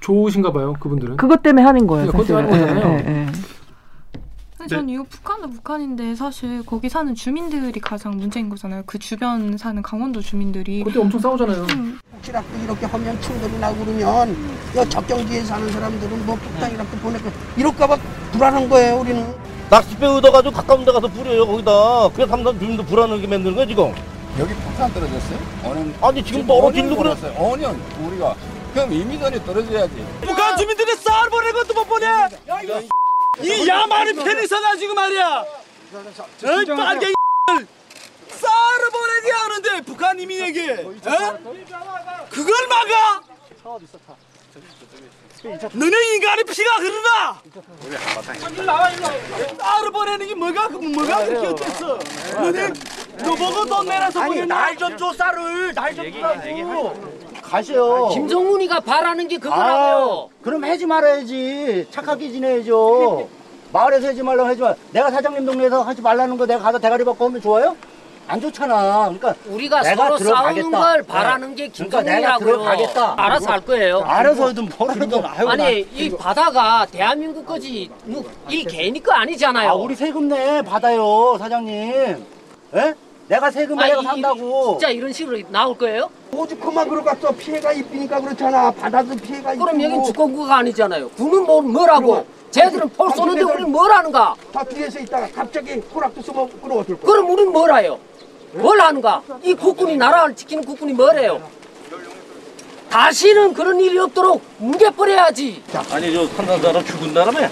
좋으신가 봐요. 그분들은. 그것 때문에 하는 거예요. 그러니까 그것 때문에. 하는 거잖아요. 예, 예, 예. 근데 전 이거 북한도 북한인데 사실 거기 사는 주민들이 가장 문제인 거잖아요. 그 주변 사는 강원도 주민들이 그때 엄청 싸우잖아요. 음, 혹시라도 이렇게 하면 충돌이 나고 그러면 여 적경지에 사는 사람들은 뭐 북한 이렇게 보내고 이럴까봐 불안한 거예요 우리는 낚싯배 얻어가지고 가까운 데 가서 뿌려요 거기다 그래서 삼선 주민도 불안하게 만드는 거야 지금 여기 폭탄 떨어졌어요? 어느 아니 지금 떨어지려고 그래 어요 5년 우리가 그럼 이미전이 떨어져야지. 북한 주민들이 쌀 보낸 것도 못 보내 이 야만이 편히 서가지고 말이야. 어이 빨갱이 쌀을 보내게 하는데 북한 이민에게. 어? 그걸 막아 너네 인간의 피가 흐르나? 쌀을 보내는 게 뭐가 그 뭐가 그렇게 어땠어 너네 너 보고 돈 내놔서 보내 날좀 줘 쌀을 날좀 주라고. 가세요 김정훈이가 바라는 게 아, 그거라고요. 그럼 하지 말아야지. 착하게 지내야죠. 마을에서 하지 말라고 하지 마. 내가 사장님 동네에서 하지 말라는 거 내가 가서 대가리 받고 하면 좋아요? 안 좋잖아 그러니까 우리가 내가 서로 들어가겠다. 싸우는 걸 바라는 게 그러니까 내가 김정훈이라고요. 들어가겠다. 알아서 할 거예요. 알아서 하든 뭐라든 아유, 아니 나- 이 바다가 대한민국 거지 누- 이 개니 거 아니잖아요. 아, 우리 세금 내 받아요 사장님 에? 내가 세금 아니, 이- 산다고 진짜 이런 식으로 나올 거예요? 오죽하면 갔어 피해가 입히니까 그렇잖아 바다도 피해가 입히고 그럼 여긴 주권구가 아니잖아요. 군은 뭐, 뭐라고? 쟤들은 폴 쏘는데 우리는 뭘 하는가? 저 뒤에서 있다가 갑자기 호락도 쏘면 끌어어줄 거야 그럼 우리는 뭘 해요? 뭘 하는가? 이 국군이 나라를 지키는 국군이 뭐래요? 다시는 그런 일이 없도록 뭉개버려야지. 아니 저 산산사람 죽은다라며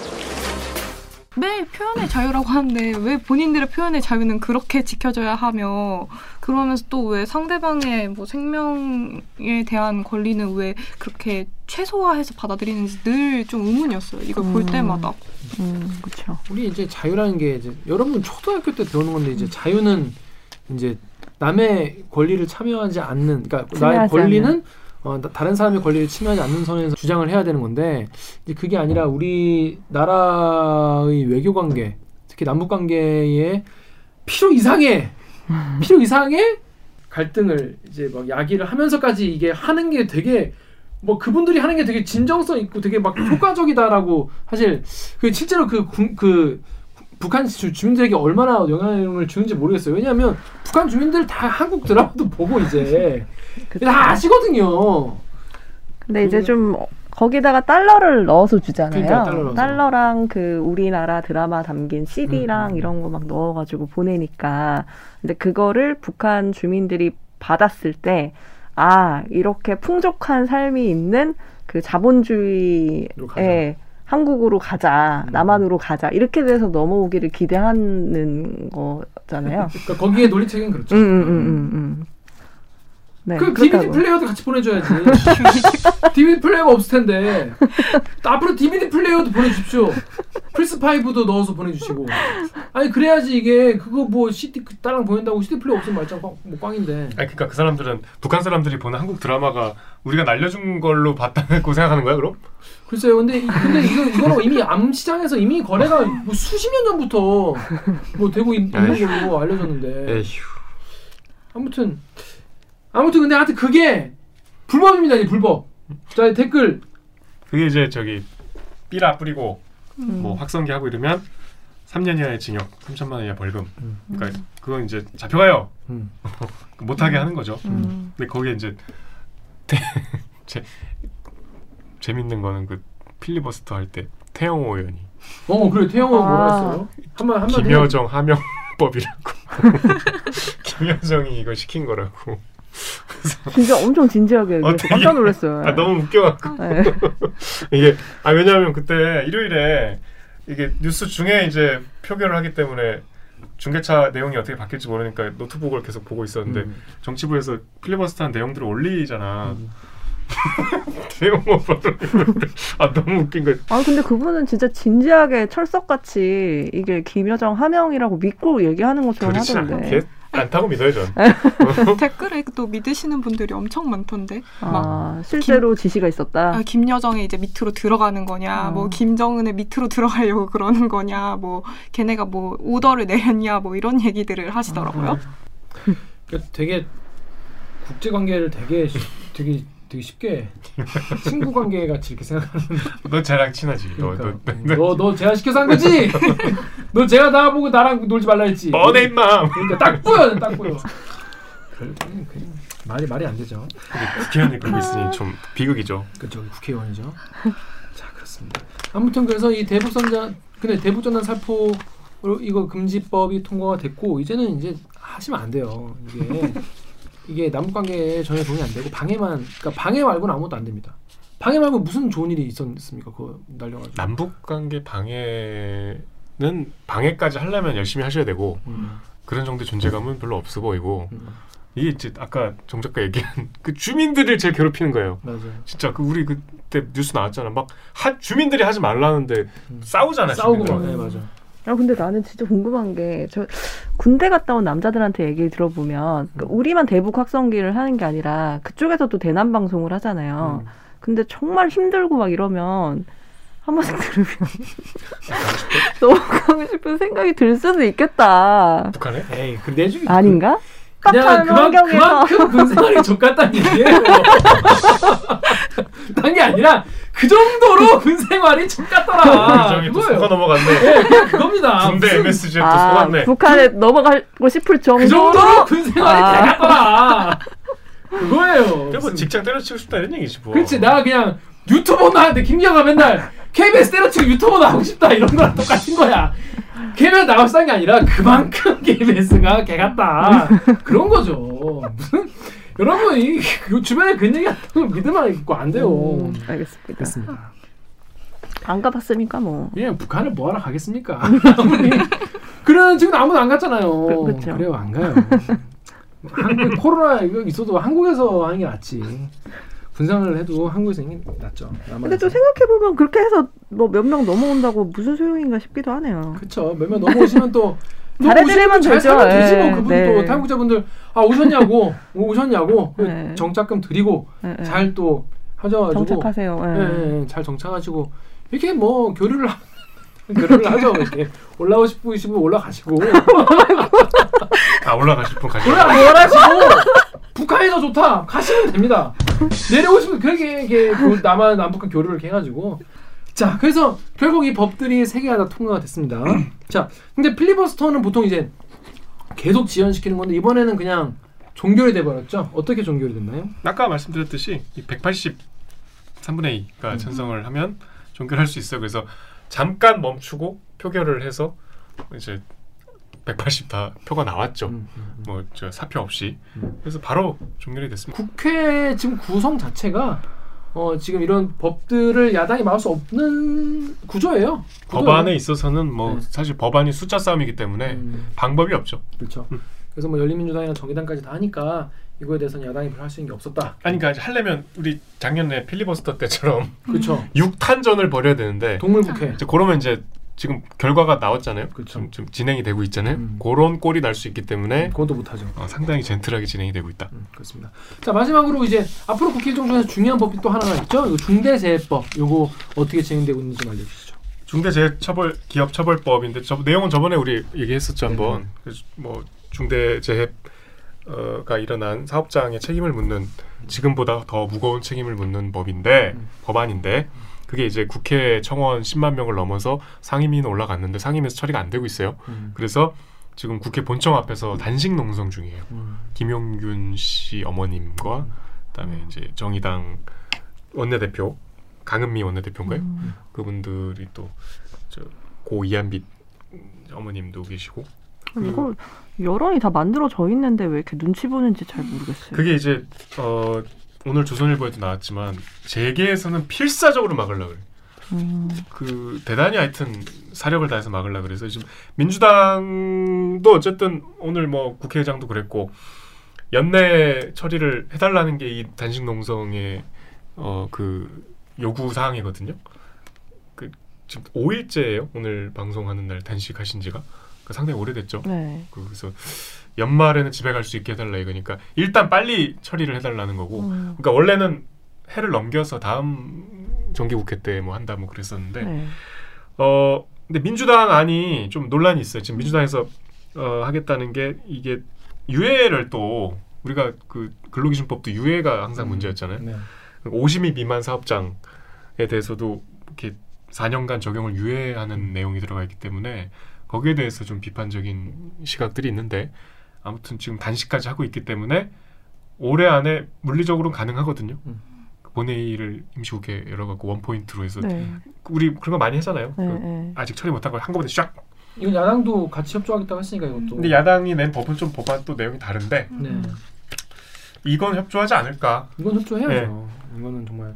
매일 표현의 자유라고 하는데 왜 본인들의 표현의 자유는 그렇게 지켜져야 하며 그러면서 또 왜 상대방의 뭐 생명에 대한 권리는 왜 그렇게 최소화해서 받아들이는지 늘 좀 의문이었어요. 이걸 볼 음. 때마다. 음, 그렇죠. 우리 이제 자유라는 게 이제 여러분 초등학교 때 배우는 건데 이제 자유는 이제 남의 권리를 참여하지 않는 그러니까 나의 권리는 않는. 어, 나- 다른 사람의 권리를 침해하지 않는 선에서 주장을 해야 되는 건데 이제 그게 아니라 우리 나라의 외교 관계 특히 남북 관계에 필요 이상의 필요 이상의 갈등을 이제 막 야기를 하면서까지 이게 하는 게 되게 뭐 그분들이 하는 게 되게 진정성 있고 되게 막 효과적이다라고 사실 그 실제로 그, 군- 그 북한 주, 주민들에게 얼마나 영향을 주는지 모르겠어요. 왜냐하면 북한 주민들 다 한국 드라마도 보고 이제 다 아시거든요. 근데 이제 좀 거기다가 달러를 넣어서 주잖아요. 그러니까 달러 넣어서. 달러랑 그 우리나라 드라마 담긴 CD랑 음, 음. 이런 거 막 넣어가지고 보내니까 근데 그거를 북한 주민들이 받았을 때 아 이렇게 풍족한 삶이 있는 그 자본주의의. 한국으로 가자, 음. 남한으로 가자 이렇게 돼서 넘어오기를 기대하는 거잖아요. 그러니까 거기에 논리책은 그렇죠. 음, 음, 음, 음, 음. 네, 그 DVD 그렇다고. 플레이어도 같이 보내줘야지. DVD 플레이어가 없을 텐데 앞으로 DVD 플레이어도 보내주십시오. 플스 5도 넣어서 보내주시고. 아니 그래야지 이게 그거 뭐 CD 그 딸랑 보낸다고 CD 플레이어 없으면 말짱 꽝, 뭐 꽝인데. 아니 그러니까 그 사람들은 북한 사람들이 보는 한국 드라마가 우리가 날려준 걸로 봤다고 생각하는 거야 그럼? 글쎄요. 근데 이- 근데 이거 이거는 이미 암 시장에서 이미 거래가 뭐 수십 년 전부터 뭐 되고 있, 는 에휴. 걸로 알려졌는데. 에휴. 아무튼 아무튼 근데 하여튼 그게 불법입니다. 이 불법. 자 댓글 그게 이제 저기 삐라 뿌리고 음. 뭐 확성기 하고 이러면 3년 이하의 징역, 3천만 원 이하 벌금. 음. 그러니까 그건 이제 잡혀가요. 음. 못하게 하는 거죠. 음. 근데 거기에 이제 재, 재밌는 거는 그 필리버스터 할 때 태영호 의원이 어 그래 태영호 아. 뭐라 했어요? 한번 한번 김여정 하명법이라고 김여정이 이거 시킨 거라고. 진짜 엄청 진지하게 어, 되게- 깜짝 놀랐어요. 아 너무 웃겨갖고 네. 이게 아 왜냐하면 그때 일요일에 이게 뉴스 중에 이제 표결을 하기 때문에 중계차 내용이 어떻게 바뀔지 모르니까 노트북을 계속 보고 있었는데 음. 정치부에서 필리버스터한 내용들을 올리잖아. 음. 태용호 아 너무 웃긴 거. 아 근데 그분은 진짜 진지하게 철석같이 이게 김여정 하명이라고 믿고 얘기하는 것처럼 하던데. 않다고 믿어요 전. 댓글에 또 믿으시는 분들이 엄청 많던데. 막 아, 실제로 지시가 있었다. 아, 김여정이 이제 밑으로 들어가는 거냐, 아. 뭐 김정은의 밑으로 들어가려고 그러는 거냐, 뭐 걔네가 뭐 오더를 내렸냐, 뭐 이런 얘기들을 하시더라고요. 그러니까 되게 국제 관계를 되게 쉬- 되게 되게 쉽게 친구 관계 같이 이렇게 생각하는. 너 쟤랑 친하지. 너 그러니까. 너. 너, 너너 제가 시켜서 한 거지. 너 제가 나 보고 나랑 놀지 말라 했지. 뻔해 임마. 그러니까 딱 보여, 딱 보여. 그- 그- 그- 말이 말이 안 되죠. 국회의원이 그러고 있으니 좀 비극이죠. 그죠 국회의원이죠. 자 그렇습니다. 아무튼 그래서 이 대북선자 근데 대북전단 살포 이거 금지법이 통과가 됐고 이제는 이제 하시면 안 돼요. 이게 이게 남북 관계에 전혀 도움이 안 되고 방해만 그러니까 방해 말고는 아무것도 안 됩니다. 방해 말고 무슨 좋은 일이 있었습니까? 그거 날려가지고. 남북 관계 방해는 방해까지 하려면 열심히 하셔야 되고 음, 그런 정도의 존재감은 별로 없어 보이고 음, 이게 이제 아까 정 작가 얘기한 그 주민들을 제일 괴롭히는 거예요. 맞아요. 진짜 그 우리 그때 뉴스 나왔잖아. 막 하, 주민들이 하지 말라는데 음. 싸우잖아. 싸우고. 막, 네, 맞아. 아 근데 나는 진짜 궁금한 게 저 군대 갔다 온 남자들한테 얘기를 들어보면 그러니까 우리만 대북 확성기를 하는 게 아니라 그쪽에서도 대남 방송을 하잖아요. 음. 근데 정말 힘들고 막 이러면 한 번씩 들으면 너무 가고 싶은 생각이 들 수도 있겠다. 북한에? 에이 그 내주 아닌가? 그 냥 빡한 그만, 환경에서 그만큼 군생활이 족같다는 얘기예요. 딴게 아니라 그 정도로 군생활이 족같더라. 저기 또 그거예요. 속아 넘어갔네. 네, 그냥 그겁니다. 군대 무슨 MSG 또 아, 속았네. 북한에 넘어가고 싶을 정도로 그 정도로 군생활이 아. 대같더라. 그거예요. 그뭐 무슨- 직장 때려치고 싶다 이런 얘기지 뭐. 그렇지 나 그냥 유튜버나 하는데 김기아가 맨날 KBS 때려치고 유튜버나 하고 싶다 이런 거랑 똑같은 거야. KBS 나가서 싼게 아니라 그만큼 KBS가 개같다 그런 거죠. 무슨 여러분 이그 주변에 그런 얘기 한다고 믿으면 있고 안 돼요. 음, 알겠습니다. 그렇습니다. 안 가봤으니까 뭐. 그냥 북한을 뭐하러 가겠습니까? 아무리 그런 지금 아무도 안 갔잖아요. 그- 그쵸. 래요 안 가요. 한국 코로나 이거 있어도 한국에서 하는 게 낫지. 분상을 해도 한국에서 하는 게 낫죠. 근데 또 생각해 보면 그렇게 해서 뭐 몇 명 넘어온다고 무슨 소용인가 싶기도 하네요. 그렇죠. 몇 명 넘어오시면 또 잘해드리면 잘 되죠. 살면 되지 뭐 예, 그분 네. 또 탈북자분들 아 오셨냐고 오셨냐고 그 네. 정착금 드리고 예, 예. 잘또 하셔가지고 정착하세요. 예. 예, 예, 예, 잘 정착하시고 이렇게 뭐 교류를 하- 교류를 하죠 이렇게 올라오고 싶으시면 올라가시고 아 올라가실 분 가시고. 올라가시고 북한이 더 좋다 가시면 됩니다 내려오시면 그렇게 이게 교- 남한 남북한 교류를 이렇게 해가지고 자 그래서 결국 이 법들이 세 개가 다 통과가 됐습니다 자 근데 필리버스터는 보통 이제 계속 지연시키는 건데 이번에는 그냥 종결이 돼버렸죠 어떻게 종결이 됐나요? 아까 말씀드렸듯이 이180 3분의 2가 음. 찬성을 하면 종결할 수 있어요. 그래서 잠깐 멈추고 표결을 해서 이제 180 다 표가 나왔죠. 음, 음, 음. 뭐저 사표 없이. 음. 그래서 바로 종결이 됐습니다. 국회 지금 구성 자체가 어, 지금 이런 법들을 야당이 막을 수 없는 구조예요. 법안에 있어서는 뭐 네. 사실 법안이 숫자 싸움이기 때문에 음. 방법이 없죠. 그렇죠. 음. 그래서 뭐 열린민주당이나 정의당까지 다 하니까 이거에 대해서는 야당이 별 할 수 있는 게 없었다. 아니 그러니까 하려면 우리 작년에 필리버스터 때처럼 그렇죠. 6탄전을 벌여야 되는데 동물국회. 이제 그러면 이제 지금 결과가 나왔잖아요. 좀, 좀 진행이 되고 있잖아요. 음. 그런 꼴이 날 수 있기 때문에 그것도 못하죠. 어, 상당히 젠틀하게 진행이 되고 있다. 음, 그렇습니다. 자 마지막으로 이제 앞으로 국회 일정 중에서 중요한 법이 또 하나가 있죠. 이거 중대재해법. 요거 어떻게 진행되고 있는지 좀 알려주시죠. 중대재해처벌 기업처벌법인데 저, 내용은 저번에 우리 얘기했었죠 한번. 네. 뭐 중대재해 가 일어난 사업장의 책임을 묻는 지금보다 더 무거운 책임을 묻는 법인데 음. 법안인데 그게 이제 국회 청원 10만 명을 넘어서 상임위는 올라갔는데 상임위에서 처리가 안 되고 있어요. 음. 그래서 지금 국회 본청 앞에서 단식 농성 중이에요. 음. 김용균 씨 어머님과 그다음에 이제 정의당 원내대표 강은미 원내대표인가요? 음. 그분들이 또저고 이한빛 어머님도 계시고 이거 여론이 다 만들어져 있는데 왜 이렇게 눈치 보는지 잘 모르겠어요. 그게 이제 어 오늘 조선일보에도 나왔지만 재계에서는 필사적으로 막으려고 그래. 음, 그 대단히 하여튼 사력을 다해서 막으려 그래서 지금 민주당도 어쨌든 오늘 뭐 국회의장도 그랬고 연내 처리를 해달라는 게 이 단식 농성의 어 그 요구 사항이거든요. 그 지금 5일째예요. 오늘 방송하는 날 단식하신 지가 그 상당히 오래됐죠. 네. 그- 그래서 연말에는 집에 갈 수 있게 해달라 이거니까 일단 빨리 처리를 해달라는 거고 음. 그러니까 원래는 해를 넘겨서 다음 정기국회 때 뭐 한다 뭐 그랬었는데 네. 어 근데 민주당 안이 좀 논란이 있어요. 지금 민주당에서 어, 하겠다는 게 이게 유예를 또 우리가 그 근로기준법도 유예가 항상 문제였잖아요. 네. 50인 미만 사업장에 대해서도 이렇게 4년간 적용을 유예하는 내용이 들어가 있기 때문에 거기에 대해서 좀 비판적인 시각들이 있는데 아무튼 지금 단식까지 하고 있기 때문에 올해 안에 물리적으로는 가능하거든요. 음. 본회의를 임시국회 열어갖고 원 포인트로 해서 네. 우리 그런 거 많이 했잖아요. 네, 그 네. 아직 처리 못한 걸 한꺼번에 쫙. 이건 야당도 같이 협조하겠다고 했으니까 이것도. 근데 야당이 낸 법은 좀 법안 또 내용이 다른데 네. 이건 협조하지 않을까. 이건 협조해야죠. 네. 이거는 정말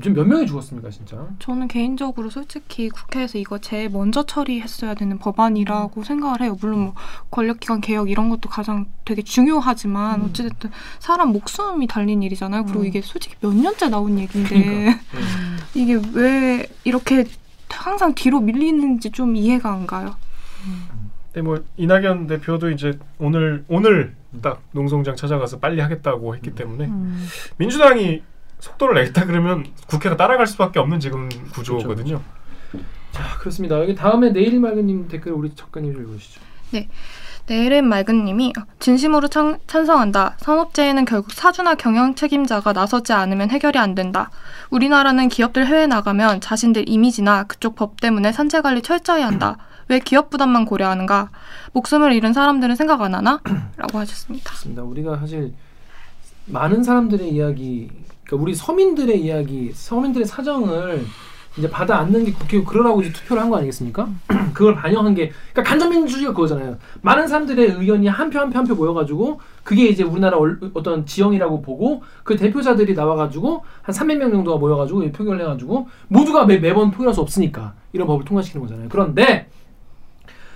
지금 몇 명이 죽었습니까 진짜? 저는 개인적으로 솔직히 국회에서 이거 제일 먼저 처리했어야 되는 법안이라고 생각을 해요. 물론 뭐 권력기관 개혁 이런 것도 가장 되게 중요하지만 음. 어찌됐든 사람 목숨이 달린 일이잖아요. 그리고 음. 이게 솔직히 몇 년째 나온 얘기인데 그러니까. 이게 왜 이렇게 항상 뒤로 밀리는지 좀 이해가 안 가요. 근데 뭐 이낙연 대표도 이제 오늘 오늘 딱 농성장 찾아가서 빨리 하겠다고 했기 때문에 음. 민주당이 속도를 내겠다 그러면 국회가 따라갈 수밖에 없는 지금 구조거든요. 자 그렇습니다. 여기 다음에 내일 맑은님 댓글 우리 작가님 좀 읽으시죠. 내일은 맑은님이 진심으로 찬, 찬성한다. 산업재해는 결국 사주나 경영 책임자가 나서지 않으면 해결이 안 된다. 우리나라는 기업들 해외 나가면 자신들 이미지나 그쪽 법 때문에 산재 관리 철저히 한다. 왜 기업 부담만 고려하는가? 목숨을 잃은 사람들은 생각 안 하나? 라고 하셨습니다. 맞습니다. 우리가 사실 많은 사람들의 이야기, 그러니까 우리 서민들의 이야기, 서민들의 사정을 이제 받아 안는 게 국회고 그러라고 이제 투표를 한 거 아니겠습니까? 그걸 반영한 게, 그러니까 간접민주주의가 그거잖아요. 많은 사람들의 의견이 한 표 한 표 한 표 모여가지고 그게 이제 우리나라 얼- 어떤 지형이라고 보고 그 대표자들이 나와가지고 한 300명 정도가 모여가지고 표결을 해가지고 모두가 매, 매번 표결할 수 없으니까 이런 법을 통과시키는 거잖아요. 그런데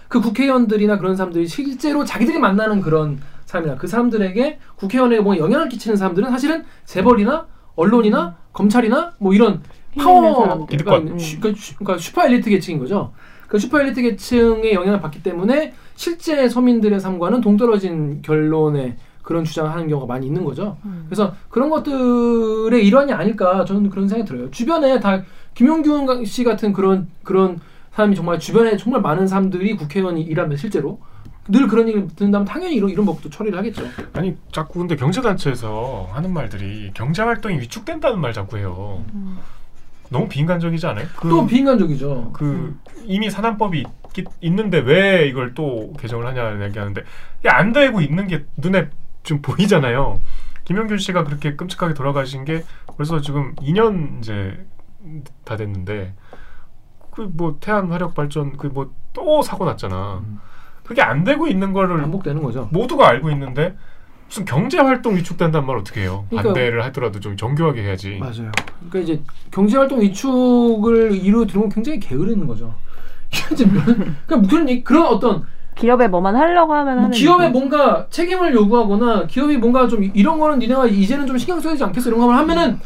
그 국회의원들이나 그런 사람들이 실제로 자기들이 만나는 그런 사람이나 그 사람들에게 국회의원에게 뭐 영향을 끼치는 사람들은 사실은 재벌이나 언론이나 검찰이나 뭐 이런 파워. 그러니까, 음. 슈- 그러니까 슈- 그러니까 슈퍼 엘리트 계층인 거죠. 그 슈퍼 엘리트 계층의 영향을 받기 때문에 실제 서민들의 삶과는 동떨어진 결론의 그런 주장을 하는 경우가 많이 있는 거죠. 음. 그래서 그런 것들의 일환이 아닐까 저는 그런 생각이 들어요. 주변에 다 김용균 씨 같은 그런 그런 사람이 정말 주변에 정말 많은 사람들이 국회의원이 일하면 실제로 늘 그런 얘기를 듣는다면 당연히 이런 이런 법도 처리를 하겠죠. 아니 자꾸 근데 경제단체에서 하는 말들이 경제 활동이 위축된다는 말 자꾸 해요. 음. 너무 비인간적이지 않아요? 그, 또 비인간적이죠. 그 이미 산안법이 있, 있는데 왜 이걸 또 개정을 하냐는 얘기하는데 안 되고 있는 게 눈에 좀 보이잖아요. 김영균 씨가 그렇게 끔찍하게 돌아가신 게 벌써 지금 2년 이제 다 됐는데 그 뭐 태안 화력 발전 그 뭐 또 사고 났잖아. 음. 그게 안 되고 있는 거를 반복되는 거죠. 모두가 알고 있는데 무슨 경제 활동 위축된다는 말 어떻게 해요? 그러니까- 반대를 하더라도 좀 정교하게 해야지. 맞아요. 그러니까 이제 경제 활동 위축을 이루 건 굉장히 게으르는 거죠. 그러니까 그런 그런 어떤 기업에 뭐만 하려고 하면 하는 기업에. 뭔가 책임을 요구하거나 기업이 뭔가 좀 이런 거는 니네가 이제는 좀 신경 써야 되지 않겠어 이런 거 하면은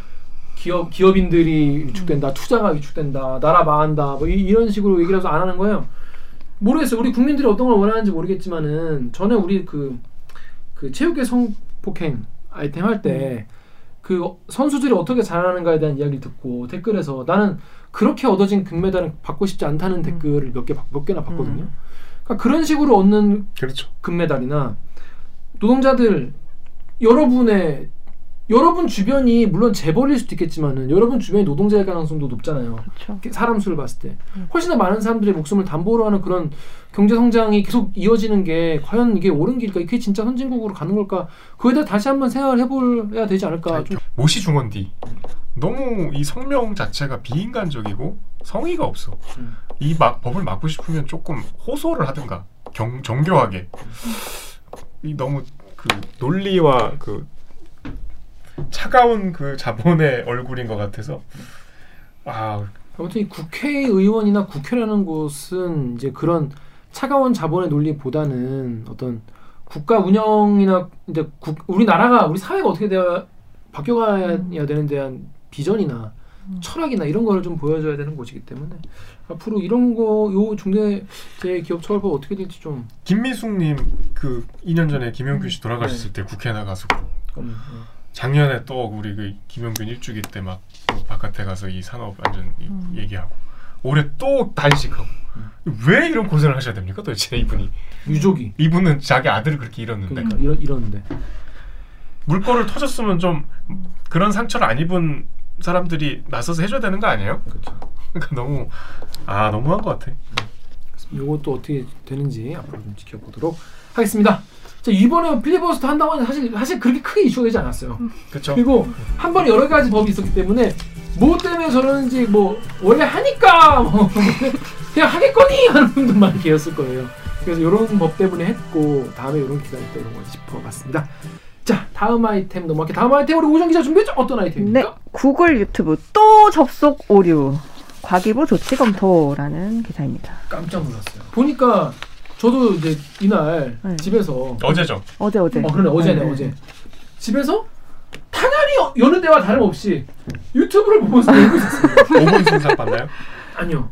기업 기업인들이 위축된다 투자가 위축된다 나라 망한다 뭐 이, 런 식으로 얘기를 해서 안 하는 거예요 모르겠어요 우리 국민들이 어떤 걸 원하는지 모르겠지만은 전에 우리 그 그 체육계 성폭행 아이템 할 때 그 선수들이 어떻게 잘하는가에 대한 이야기를 듣고 댓글에서 나는 그렇게 얻어진 금메달은 받고 싶지 않다는 댓글을 몇 개 몇 개나 봤거든요. 음. 그러니까 그런 식으로 얻는 그렇죠. 금메달이나 노동자들 여러분의 여러분 주변이 물론 재벌일 수도 있겠지만은 여러분 주변이 노동자일 가능성도 높잖아요. 그렇죠. 사람 수를 봤을 때 훨씬 더 많은 사람들의 목숨을 담보로 하는 그런 경제 성장이 계속 이어지는 게 과연 이게 옳은 길일까? 이게 진짜 선진국으로 가는 걸까? 그에 대해 다시 한번 생각을 해볼야 되지 않을까? 좀 모시 중원디 너무 이 성명 자체가 비인간적이고 성의가 없어. 음. 이 막 법을 막고 싶으면 조금 호소를 하든가 경, 정교하게. 이 너무 그 논리와 그 차가운 그 자본의 얼굴인 것 같아서. 아 아무튼 이 국회의원이나 국회라는 곳은 이제 그런 차가운 자본의 논리보다는 어떤 국가 운영이나 이제 국, 우리나라가 우리 사회가 어떻게 되어 바뀌어가야 되는 데 대한 비전이나 철학이나 이런 거를 좀 보여줘야 되는 곳이기 때문에 앞으로 이런 거 요 중대 제 기업 처벌법 어떻게 될지 좀. 김미숙님 그 2년 전에 김용균 씨 돌아가셨을 때 국회 나가서. 음, 작년에 또 우리 그 김용균 일주기 때 막 바깥에 가서 이 산업 이- 음. 얘기하고 올해 또 단식하고 왜 이런 고생을 하셔야 됩니까 도대체 이분이 유족이 이분은 자기 아들을 그렇게 잃었는데 그러니까 이런 이러는데 물꼬를 터졌으면 좀 그런 상처를 안 입은 사람들이 나서서 해줘야 되는 거 아니에요? 그렇죠. 그러니까 너무 아 너무한 것 같아. 요것도 어떻게 되는지 앞으로 좀 지켜보도록 하겠습니다. 자 이번에 필리버스터 한다고 하는데 사실 사실 그렇게 크게 이슈가 되지 않았어요. 그렇죠. 그리고 한 번에 여러 가지 법이 있었기 때문에 뭐 때문에 저러는지 뭐 원래 하니까 뭐 그냥 하겠거니 하는 분도 많이 계셨을 거예요. 그래서 이런 법 때문에 했고 다음에 이런 기간이 또 이런 거 짚어봤습니다. 자 다음 아이템 넘어갈게요. 다음 아이템 우리 오정 기자 준비했죠? 어떤 아이템입니까? 네, 구글 유튜브 또 접속 오류. 과기부 조치 검토라는 기사입니다. 깜짝 놀랐어요. 보니까 저도 이제 이날 네. 집에서 어제죠. 어제 어제. 어 그러네 어제네 네. 어제 집에서 당연히 여- 여느 때와 다름없이 유튜브를 보면서 놀고 있었어요. 5분 순삭 봤나요? 아니요.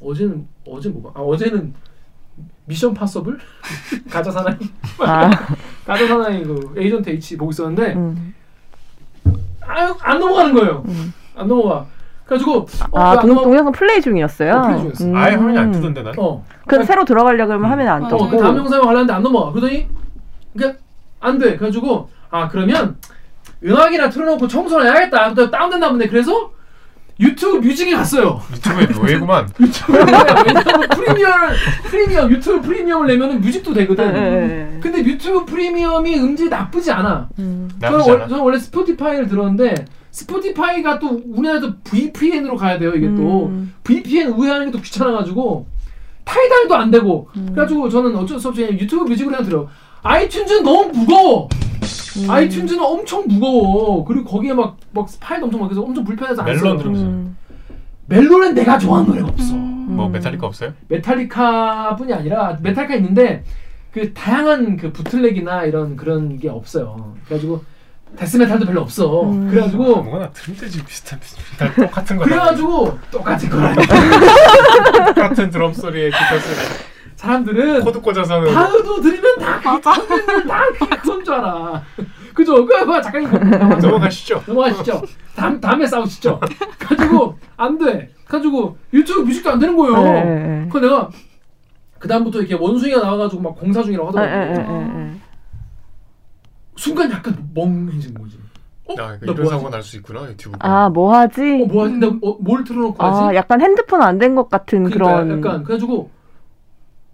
어제는 어제 뭐가? 아 어제는 미션 파서블 가짜 사나이 아. 가짜 사나이 그 에이전트 H 보고 있었는데 음. 아유 안 넘어가는 거예요. 안 넘어가. 그래가지고 어, 아, 동, 넘어가? 동영상 플레이 중이었어요. 어, 플레이 중이었어. 음. 아예 화면이 안 뜨던데 난. 어. 그 새로 들어가려 그러면 화면이 안 어, 떠고. 그 다음 영상에 가려는데 안 넘어가. 그러더니 그러니까 안 돼. 그래가지고 아 그러면 음악이나 틀어놓고 청소를 해야겠다. 또 다운됐나 보네. 그래서 유튜브 뮤직에 갔어요. 유튜브에 노예구만. 왜냐면 프리미엄 프리미엄 유튜브 프리미엄을 내면은 뮤직도 되거든. 네. 근데 유튜브 프리미엄이 음질이 나쁘지 않아. 음. 저는, 나쁘지 원, 않아. 저는 원래 스포티파이를 들었는데 스포티파이가 또 우리나라도 VPN으로 가야 돼요. 이게 또 음. VPN 우회하는 게 또 귀찮아가지고 타이달도 안 되고 음. 그래가지고 저는 어쩔 수 없이 그냥 유튜브 뮤직으로 그냥 들어요. 아이튠즈는 너무 무거워. 음. 아이튠즈는 엄청 무거워. 그리고 거기에 막, 막 파일도 엄청 많아서 엄청 불편해서 안 멜론 써요. 들으면서. 음. 멜론은 내가 좋아하는 노래가 없어. 뭐 메탈리카 없어요? 메탈리카뿐이 아니라 메탈리카 있는데 그 다양한 그 bootleg이나 이런 그런 게 없어요. 그래가지고 데스메탈도 별로 없어. 음. 그래가지고 뭐나 들은데지 비슷한 비슷한 똑같은 거. 그래가지고 똑같은 거라. 똑같은 드럼 소리에 기타 소리. 사람들은 코드 꽂아서는 다우도 들으면 다 맞아. 다 그건 줄 알아. 그죠? 그 봐, 작가님 넘어가시죠. 넘어가시죠. 넘어가시죠. 다음 다음에 싸우시죠. 가지고 안 돼. 가지고 유튜브 뮤직도 안 되는 거예요. 네. 그 내가 그 다음부터 이렇게 원숭이가 나와가지고 막 공사 중이라고 하더라고. 순간 약간 멍해진 거지. 어? 아, 나 그러니까 이런 뭐 사고 하지? 날수 있구나 유튜브. 아, 뭐 하지? 어, 뭐 하지? 나 어, 뭘 틀어놓고 하지? 아, 약간 핸드폰 안 된 것 같은 그러니까 그런. 약간 그래가지고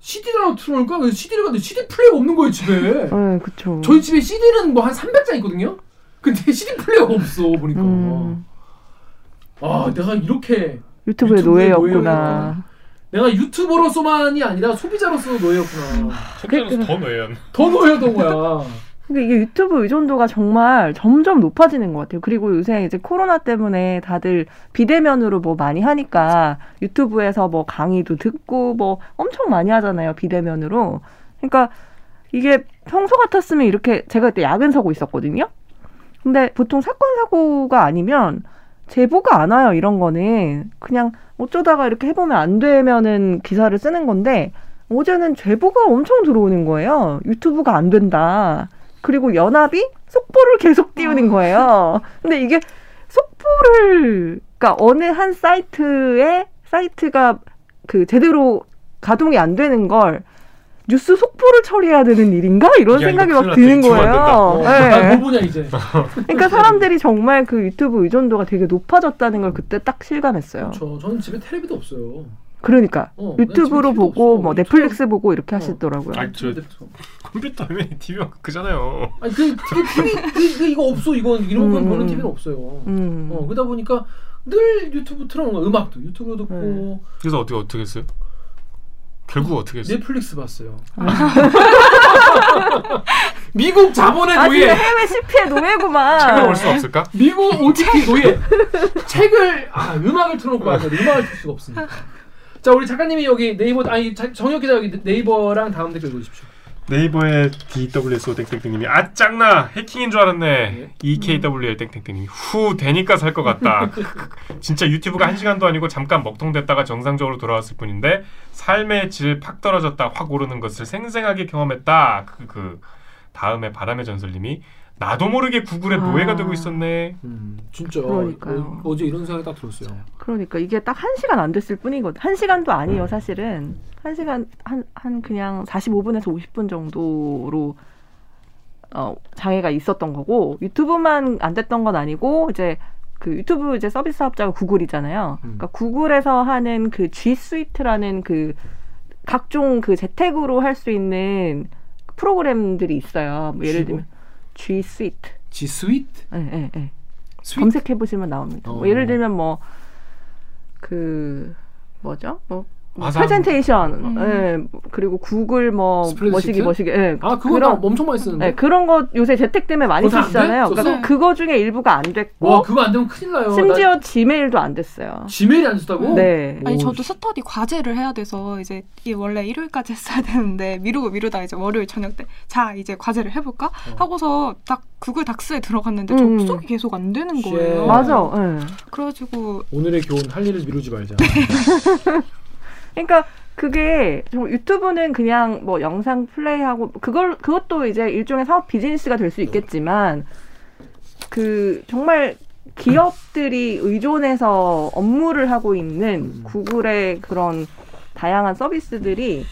CD라고 틀어놓을까? CD를 갔는데 CD 플레이가 없는 거예요 집에. 네, 그쵸. 저희 집에 CD는 뭐 한 300장 있거든요. 근데 CD 플레이어가 없어 보니까. 음, 아 내가 이렇게 유튜브의 유튜브의 노예였구나. 내가 유튜버로서만이 아니라 소비자로서 노예였구나. 소비자로서 더 노예한. 더 노예던 거야. 근데 이게 유튜브 의존도가 정말 점점 높아지는 것 같아요. 그리고 요새 이제 코로나 때문에 다들 비대면으로 뭐 많이 하니까 유튜브에서 뭐 강의도 듣고 뭐 엄청 많이 하잖아요. 비대면으로. 그러니까 이게 평소 같았으면 이렇게 제가 그때 야근 사고 있었거든요. 근데 보통 사건 사고가 아니면 제보가 안 와요. 이런 거는 그냥 어쩌다가 이렇게 해보면 안 되면은 기사를 쓰는 건데 어제는 제보가 엄청 들어오는 거예요. 유튜브가 안 된다. 그리고 연합이 속보를 계속 띄우는 거예요. 근데 이게 속보를 그러니까 어느 한 사이트에 사이트가 그 제대로 가동이 안 되는 걸 뉴스 속보를 처리해야 되는 일인가 이런 야, 생각이 막 드는. 거예요. 어, 아, 네. 뭐 보냐 이제. 그러니까 사람들이 정말 그 유튜브 의존도가 되게 높아졌다는 걸 그때 딱 실감했어요. 저 저는 집에 텔레비도 없어요. 그러니까 어, 난 유튜브로 보고 없어. 뭐 넷플릭스 보고 이렇게 어. 하시더라고요. 아니 저 컴퓨터 화면에 TV가 크잖아요. 아니 그 그게 TV 그, 그 이거 없어 이건 이런 건 음, 보는 음. TV는 없어요. 음. 어 그러다 보니까 늘 유튜브 틀어놓은 거 음악도 유튜브 듣고 네. 그래서 어떻게 어떻게 했어요? 결국 어떻게 했어요? 넷플릭스 봤어요. 미국 자본의 아 노예. 해외 CP의 노예구만. 책을 볼 수 없을까? 미국 OTT 노예. 책을 아 음악을 틀어놓고 봐야 돼. 음악을 틀 수가 없으니까. 자 우리 작가님이 여기 네이버 아니 자- 정혁 기자 여기 네이버랑 다음 댓글 읽어주십시오. 네이버의 DWSO 땡땡땡님이 아 짱나! 해킹인 줄 알았네. EKWL 땡땡땡님이 후 되니까 살 것 같다. 진짜 유튜브가 한 시간도 아니고 잠깐 먹통됐다가 정상적으로 돌아왔을 뿐인데 삶의 질 팍 떨어졌다. 확 오르는 것을 생생하게 경험했다. 그, 그 다음에 바람의 전설님이 나도 모르게 구글의 노예가 아. 되고 있었네 음, 진짜 그러니까요. 어, 제 이런 생각이 딱 들었어요. 그러니까 이게 딱 한 시간 안 됐을 뿐이거든. 한 시간도 아니에요, 사실은. 한 시간 한 한 그냥 45분에서 50분 정도로 어, 장애가 있었던 거고 유튜브만 안 됐던 건 아니고 이제 그 유튜브 이제 서비스 사업자가 구글이잖아요. 음. 그러니까 구글에서 하는 그 G Suite라는 그 각종 그 재택으로 할 수 있는 프로그램들이 있어요. 뭐 예를? 들면 G Suite. G Suite? 예, 예, 예. 검색해 보시면 나옵니다. 어. 뭐 예를 들면 뭐 그 뭐죠? 뭐, 뭐 화상. 프레젠테이션, 음. 예, 뭐 그리고 구글 뭐? 머시기 머시기, 예, 아 그거 나 엄청 많이 쓰는데. 예, 그런 거 요새 재택 때문에 많이? 쓰시잖아요. 썼어? 그러니까 그거 중에 일부가 안 됐고 와 그거 안 되면 큰일 나요. 심지어 지메일도 안 됐어요. 지메일이 안 됐다고? 네. 아니 오, 저도 스터디 과제를 해야 돼서 이제 이게 원래 일요일까지 했어야 되는데 미루고 미루다 이제 월요일 저녁 때 자 이제 과제를 해볼까 하고서 딱 구글 닥스에 들어갔는데 음. 접속이 계속 안 되는 shit. 거예요. 맞아. 예. 그래가지고 오늘의 교훈 할 일을 미루지 말자. 그러니까 그게 정말 유튜브는 그냥 뭐 영상 플레이하고 그걸 그것도 이제 일종의 사업 비즈니스가 될 수 있겠지만 그 정말 기업들이 의존해서 업무를 하고 있는 구글의 그런 다양한 서비스들이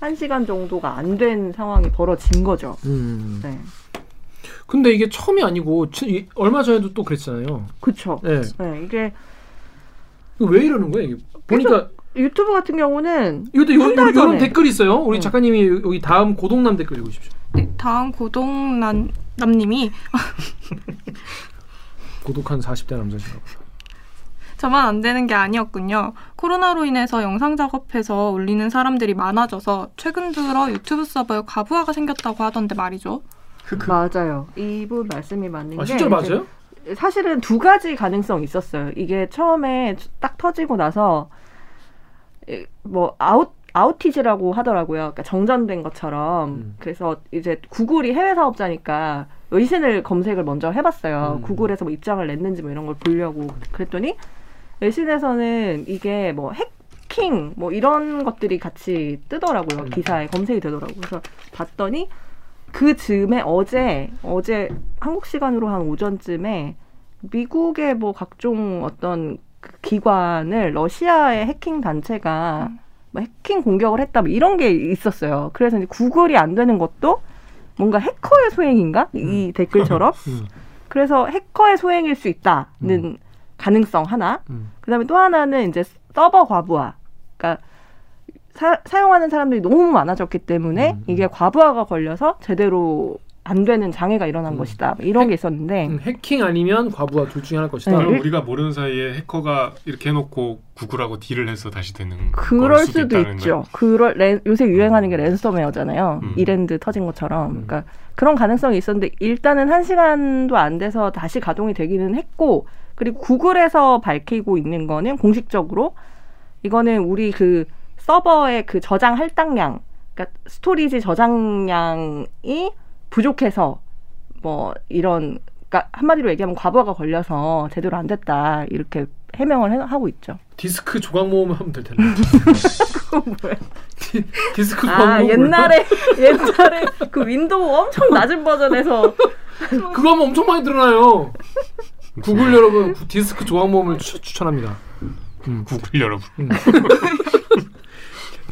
한 시간 정도가 안 된 상황이 벌어진 거죠. 음. 네. 근데 이게 처음이 아니고 얼마 전에도 또 그랬잖아요. 그쵸. 네. 네, 이게 왜 이러는 거예요? 보니까 유튜브 같은 경우는 이것도 요, 요, 이런 전에. 댓글이 있어요. 우리 네. 작가님이 여기 다음 고동남 댓글 읽으십시오. 네, 다음 고동남 남님이 고독한 40대 남자신가 보다. 저만 안 되는 게 아니었군요. 코로나로 인해서 영상 작업해서 올리는 사람들이 많아져서 최근 들어 유튜브 서버에 과부하가 생겼다고 하던데 말이죠. 맞아요. 이분 말씀이 맞는 아 게 실제로 맞아요? 사실은 두 가지 가능성이 있었어요. 이게 처음에 딱 터지고 나서 이- 뭐 out outage라고 하더라고요. 그러니까 정전된 것처럼. 음. 그래서 이제 구글이 해외 사업자니까 외신을 검색을 먼저 해봤어요. 음. 구글에서 뭐 입장을 냈는지 뭐 이런 걸 보려고 그랬더니 외신에서는 이게 뭐 해킹 뭐 이런 것들이 같이 뜨더라고요. 음. 기사에 검색이 되더라고요. 그래서 봤더니 그 즈음에 어제 어제 한국 시간으로 한 오전쯤에 미국의 뭐 각종 어떤 그 기관을 러시아의 해킹 단체가 음. 뭐 해킹 공격을 했다 뭐 이런 게 있었어요. 그래서 이제 구글이 안 되는 것도 뭔가 해커의 소행인가 이 댓글처럼 음. 그래서 해커의 소행일 수 있다는 가능성 하나. 음. 그다음에 또 하나는 이제 서버 과부하. 그러니까 사, 사용하는 사람들이 너무 많아졌기 때문에 음, 음. 이게 과부하가 걸려서 제대로 안 되는 장애가 일어난 음. 것이다. 이런 게 있었는데 음, 해킹 아니면 과부하 둘 중에 하나일 것이다. 네. 우리가 모르는 사이에 해커가 이렇게 해놓고 구글하고 딜을 해서 다시 되는 그럴 걸 수도, 있다는 있죠. 그럴 랜- 요새 유행하는 게 랜섬웨어잖아요. 음. 이랜드 터진 것처럼. 음. 그러니까 그런 가능성이 있었는데 일단은 한 시간도 안 돼서 다시 가동이 되기는 했고 그리고 구글에서 밝히고 있는 거는 공식적으로 이거는 우리 그 서버의 그 저장 할당량, 그러니까 storage 저장량이 부족해서 뭐 이런 그러니까 한마디로 얘기하면 과부하가 걸려서 제대로 안 됐다 이렇게 해명을 해- 하고 있죠. 디스크 조각 모음을 하면 될 텐데. 뭐야? 디, 디스크 조각 아 모음. 옛날에 옛날에 그 윈도우 엄청 낮은 버전에서 그거 하면 엄청 많이 늘어나요. 구글 여러분 구- 디스크 조각 모음을 추, 추천합니다. 음. 구글 여러분.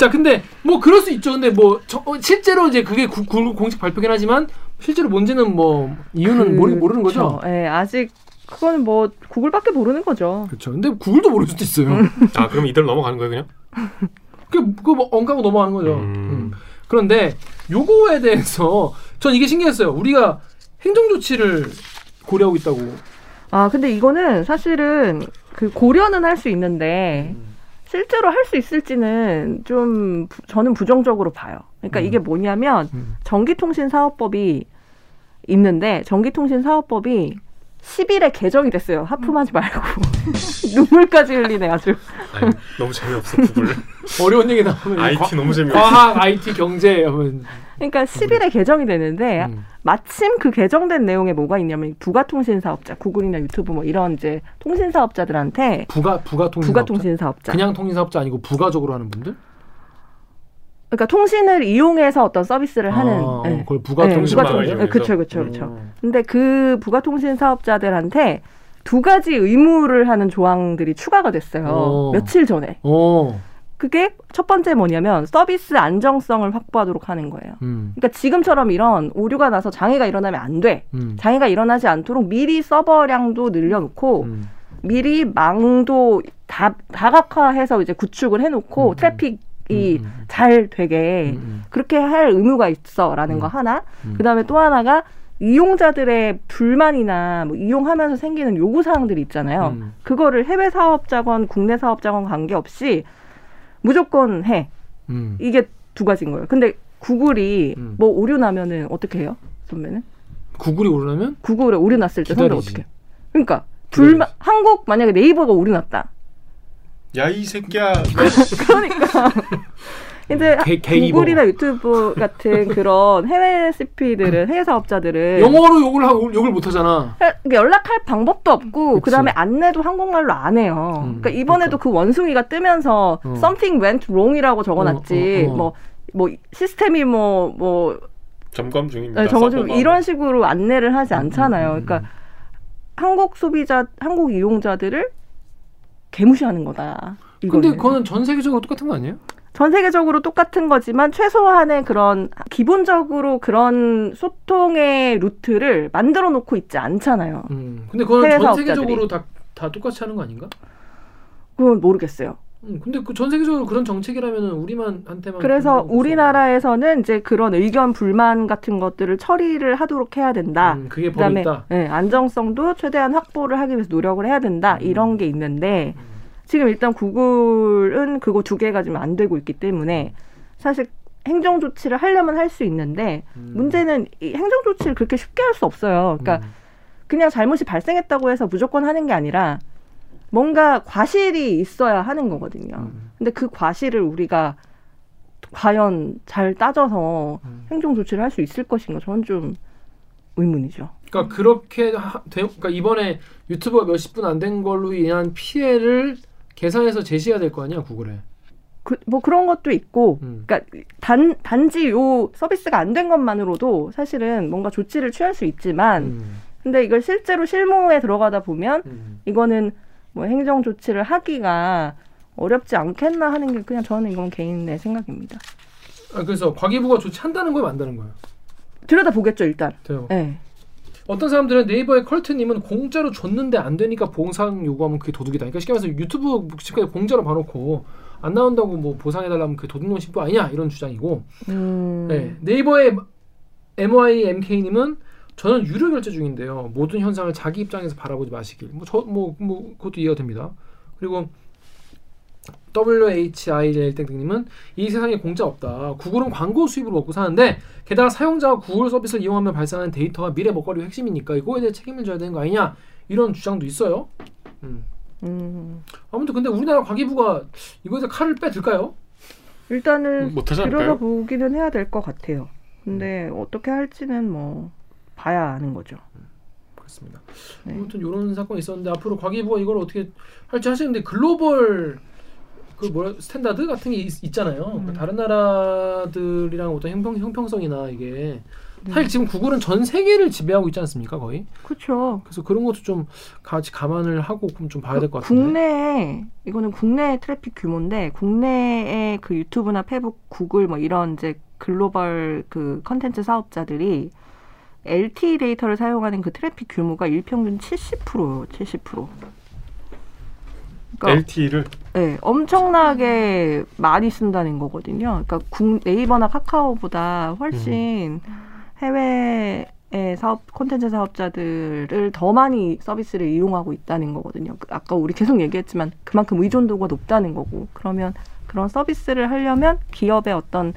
자, 근데 뭐 그럴 수 있죠. 근데 뭐 저, 어, 실제로 이제 그게 구, 구글 공식 발표긴 하지만 실제로 뭔지는 뭐 이유는 모르, 모르는 거죠. 예, 아직 그거는 뭐 구글밖에 모르는 거죠. 그렇죠. 근데 구글도 모를 수도 있어요. 아 그럼 이대로 넘어가는 거예요 그냥? 그뭐 엉가고 넘어가는 거죠. 음. 음. 그런데 요거에 대해서 전 이게 신기했어요. 우리가 행정 조치를 고려하고 있다고. 아 근데 이거는 사실은 그 고려는 할 수 있는데 실제로 할 수 있을지는 좀 부- 저는 부정적으로 봐요. 그러니까 음. 이게 뭐냐면 음. 전기통신 사업법이 있는데 전기통신 사업법이 10일에 개정이 됐어요. 하품하지 말고 눈물까지 흘리네 아주. 아니, 너무 재미없어 구글. 어려운 얘기 나오면 IT 너무 재미없어. 과학, IT, 경제 하면 그러니까 10일에 개정이 되는데 음. 마침 그 개정된 내용에 뭐가 있냐면 부가 통신 사업자, 구글이나 유튜브 뭐 이런 이제 통신 사업자들한테 부가 부가 통신 부가 통신 사업자. 그냥 통신 사업자 아니고 부가적으로 하는 분들? 그러니까 통신을 이용해서 어떤 서비스를 하는 아, 네. 그걸 부가 통신망을 부가통- 이용해서? 그렇죠, 그렇죠, 그렇죠. 음. 근데 그 부가 통신 사업자들한테 두 가지 의무를 하는 조항들이 추가가 됐어요. 오. 며칠 전에. 어. 그게 첫 번째 뭐냐면 서비스 안정성을 확보하도록 하는 거예요. 음. 그러니까 지금처럼 이런 오류가 나서 장애가 일어나면 안 돼. 음. 장애가 일어나지 않도록 미리 서버량도 늘려놓고 음. 미리 망도 다 다각화해서 이제 구축을 해놓고 음. 트래픽 이 음, 음. 잘 되게 음, 그렇게 할 의무가 있어라는 음. 거 하나. 음. 그다음에 또 하나가 이용자들의 불만이나 뭐 이용하면서 생기는 요구 사항들이 있잖아요. 음. 그거를 해외 사업자건 국내 사업자건 관계없이 무조건 해. 음. 이게 두 가지인 거예요. 근데 구글이 음. 뭐 오류 나면은 어떻게 해요? 선배는? 구글이 오르려면 구글에 오류 났을 때 선배. 어떻게? 해요? 그러니까 불만 한국 만약에 네이버가 오류 났다. 야 이 새끼야. 그러니까 근데 게- 게이버. 구글이나 유튜브 같은 그런 해외 CP들은 해외 사업자들은 영어로 욕을 하고 욕을 못 하잖아. 그러니까 연락할 방법도 없고 그치. 그다음에 안내도 한국말로 안 해요. 음, 그러니까 이번에도 그 원숭이가 뜨면서 어. something went wrong이라고 적어놨지. 어, 어, 어. 뭐뭐 시스템이 뭐뭐 점검 중입니다. 네, 좀 서버가. 이런 식으로 안내를 하지 않잖아요. 음, 음, 그러니까 한국 소비자, 한국 이용자들을 개무시하는 거다. 근데 이거는. 그거는 전 세계적으로 똑같은 거 아니에요? 전 세계적으로 똑같은 거지만 최소한의 그런 기본적으로 그런 소통의 루트를 만들어 놓고 있지 않잖아요. 음. 근데 그거는 전. 세계적으로 다, 다 똑같이 하는 거 아닌가? 그건 모르겠어요. 음, 근데 그 전 세계적으로 그런 정책이라면 우리만 한테만 그래서 우리나라에서는 이제 그런 의견 불만 같은 것들을 처리를 하도록 해야 된다. 음, 그게 법이 그다음에. 네, 안정성도 최대한 확보를 하기 위해서 노력을 해야 된다. 음. 이런 게 있는데 지금 일단 구글은 그거 두 개가 지금 안 되고 있기 때문에 사실 행정 조치를 하려면 할 수 있는데 음. 문제는 이 행정 조치를 그렇게 쉽게 할 수 없어요. 그러니까 음. 그냥 잘못이 발생했다고 해서 무조건 하는 게 아니라 뭔가 과실이 있어야 하는 거거든요. 음. 근데 그 과실을 우리가 과연 잘 따져서 음. 행정 조치를 할 수 있을 것인가 저는 좀 의문이죠. 그러니까 그렇게 하, 되, 그러니까 이번에 유튜브가 몇십 분 안 된 걸로 인한 피해를 계산해서 제시해야 될 거 아니야 구글에. 그, 뭐 그런 것도 있고, 음. 그러니까 단 단지 요 서비스가 안 된 것만으로도 사실은 뭔가 조치를 취할 수 있지만, 음. 근데 이걸 실제로 실무에 들어가다 보면 음. 이거는 뭐 행정 조치를 하기가 어렵지 않겠나 하는 게 그냥 저는 이건 개인의 생각입니다. 아, 그래서 과기부가 조치한다는 거예요, 만다는 거예요. 들여다 보겠죠 일단. 네. 어떤 사람들은 네이버의 컬트님은 공짜로 줬는데 안 되니까 보상 요구하면 그게 도둑이다. 그러니까 쉽게 말해서 유튜브 지금까지 공짜로 봐놓고 안 나온다고 뭐 보상해달라면 그게 도둑놈 신부 아니냐 이런 주장이고 음. 네, 네이버의 MYMK님은 저는 유료 결제 중인데요. 모든 현상을 자기 입장에서 바라보지 마시길. 뭐저뭐뭐 그것도 이해가 됩니다. 그리고 WHIL 땡땡님은 이 세상에 공짜 없다. 구글은 광고 수입으로 먹고 사는데 게다가 사용자가 구글 서비스를 이용하면 발생하는 데이터가 미래 먹거리의 핵심이니까 이거에 대해 책임을 져야 되는 거 아니냐 이런 주장도 있어요. 음. 음. 아무튼 근데 우리나라 과기부가 이거에 대해 칼을 빼들까요? 일단은 못하지 않을까요? 들여다 보기는 해야 될 것 같아요. 근데 어떻게 할지는 뭐 봐야 하는 거죠. 그렇습니다. 네. 아무튼 이런 사건이 있었는데 앞으로 과기부가 이걸 어떻게 할지 하시는데 글로벌 그 뭐라 스탠다드 같은 게 있, 잖아요 음. 다른 나라들이랑 어떤 형평 형평성이나 이게 네. 사실 지금 구글은 전 세계를 지배하고 있지 않습니까 거의? 그렇죠. 그래서 그런 것도 좀 같이 감안을 하고 그럼 좀 봐야 될 것 같은데. 국내에 이거는 국내 트래픽 규모인데 국내의 그 유튜브나 페북, 구글 뭐 이런 이제 글로벌 그 컨텐츠 사업자들이 LTE 데이터를 사용하는 그 트래픽 규모가 일평균 70%요. 70%. 그러니까 LTE를 네, 엄청나게 많이 쓴다는 거거든요. 그러니까 국, 네이버나 카카오보다 훨씬 해외 의 사업 콘텐츠 사업자들을 더 많이 서비스를 이용하고 있다는 거거든요. 그 아까 우리 계속 얘기했지만 그만큼 의존도가 높다는 거고 그러면 그런 서비스를 하려면 기업의 어떤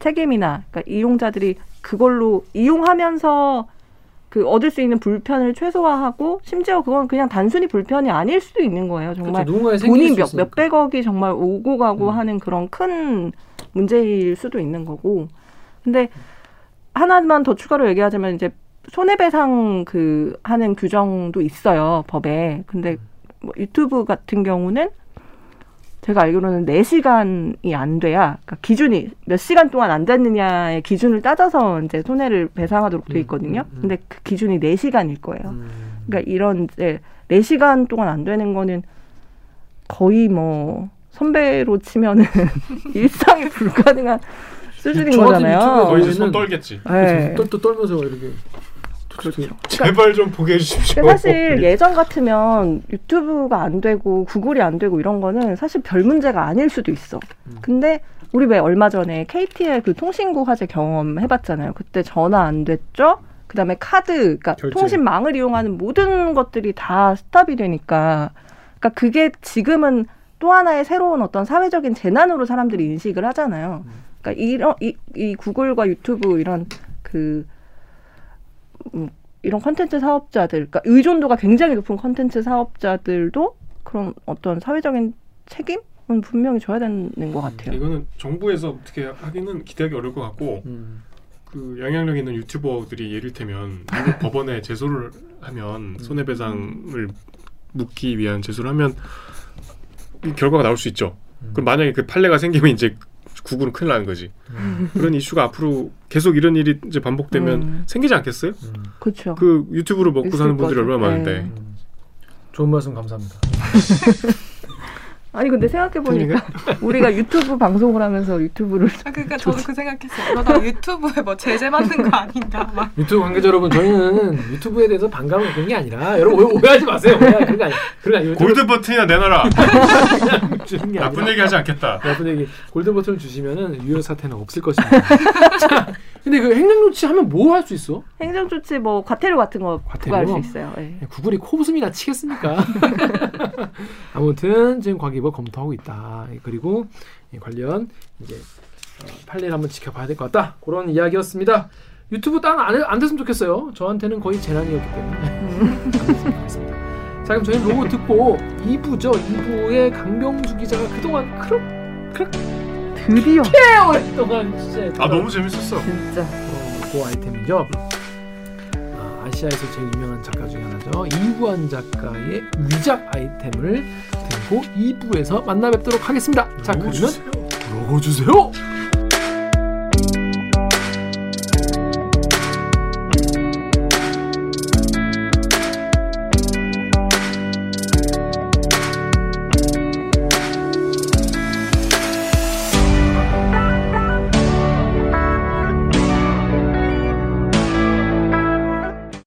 책임이나 그러니까 이용자들이 그걸로 이용하면서 그 얻을 수 있는 불편을 최소화하고 심지어 그건 그냥 단순히 불편이 아닐 수도 있는 거예요. 정말 그렇죠. 누군가의 생길 돈이 수 몇. 몇백억이 정말 오고 가고 음. 하는 그런 큰 문제일 수도 있는 거고. 근데 하나만 더 추가로 얘기하자면 이제 손해배상 그 하는 규정도 있어요 법에. 근데 뭐 유튜브 같은 경우는 제가 알기로는 4시간이 안 돼야 그러니까 기준이 몇 시간 동안 안 됐느냐의 기준을 따져서 이제 손해를 배상하도록 돼 있거든요. 음, 음, 음. 근데 그 기준이 4시간일 거예요. 음. 그러니까 이런 이제 4시간 동안 안 되는 거는 거의 뭐 선배로 치면은 일상이 불가능한 수준인 저 같은 거잖아요. 거의 이제 손 떨겠지. 네. 똘똘 떨면서 이렇게 그렇죠. 제발 좀 보게 해주십시오. 사실 예전 같으면 유튜브가 안 되고 구글이 안 되고 이런 거는 사실 별 문제가 아닐 수도 있어. 음. 근데 우리 왜 얼마 전에 KT의 그 통신구 화재 경험 해봤잖아요. 그때 전화 안 됐죠? 그 다음에 카드, 그러니까 결제. 통신망을 이용하는 모든 것들이 다 스탑이 되니까, 그러니까 그게 지금은 또 하나의 새로운 어떤 사회적인 재난으로 사람들이 인식을 하잖아요. 그러니까 이런 이, 이 구글과 유튜브 이런 그 음, 이런 컨텐츠 사업자들, 그러니까 의존도가 굉장히 높은 컨텐츠 사업자들도 그런 어떤 사회적인 책임 은 분명히 져야 되는 것 같아요. 이거는 정부에서 어떻게 하기는 기대하기 어려울 것 같고 음. 그 영향력 있는 유튜버들이 예를테면 미국 법원에 제소를 하면 손해배상을 묻기 위한 제소를 하면 이 결과가 나올 수 있죠. 음. 그럼 만약에 그 판례가 생기면 이제 구글은 큰일 나는 거지. 그런 이슈가 앞으로 계속 이런 일이 이제 반복되면 음. 생기지 않겠어요? 음. 그렇죠. 그 유튜브로 먹고 사는 분들이. 얼마나 많은데. 네. 좋은 말씀 감사합니다. 아니 근데 생각해 보니까 우리가 유튜브 방송을 하면서 유튜브를 아, 그러니까 저도 그 생각했어요. 이러다 유튜브에 뭐 제재 받는 거 아닌가 막. 유튜브 관계자 여러분 저희는 유튜브에 대해서 반감을 갖는 게 아니라 여러분 오해- 오해 하지 마세요. 오해 그런 거 아니 그런 거 아니에요. 골드 버튼이나 내놔라. 주는 게 나쁜 아니라 얘기 하지 않겠다. 나쁜 얘기 골드 버튼을 주시면은 유효 사태는 없을 것입니다. 자, 근데 그 행정조치 하면 뭐 할 수 있어? 행정조치 뭐 과태료 같은 거 부과할 수 과태료? 있어요. 예. 구글이 코웃음이나 치겠습니까? 아무튼 지금 과기부 검토하고 있다. 그리고 이 관련 이제 어, 판례를 한번 지켜봐야 될 것 같다. 그런 이야기였습니다. 유튜브 다운 안, 안 됐으면 좋겠어요. 저한테는 거의 재난이었기 때문에 좋겠습니다. 자 그럼 저희는 로고 듣고 2부죠. 2부에 강병수 기자가 그동안 그렇게 드디어 오랫동안 진짜 아 너무 재밌었어. 진짜 어, 그 아이템이죠. 아, 아시아에서 제일 유명한 작가 중에 하나죠. 이구환 작가의 위작 아이템을 들고 2부에서 만나 뵙도록 하겠습니다. 자, 그러면 로고 주세요.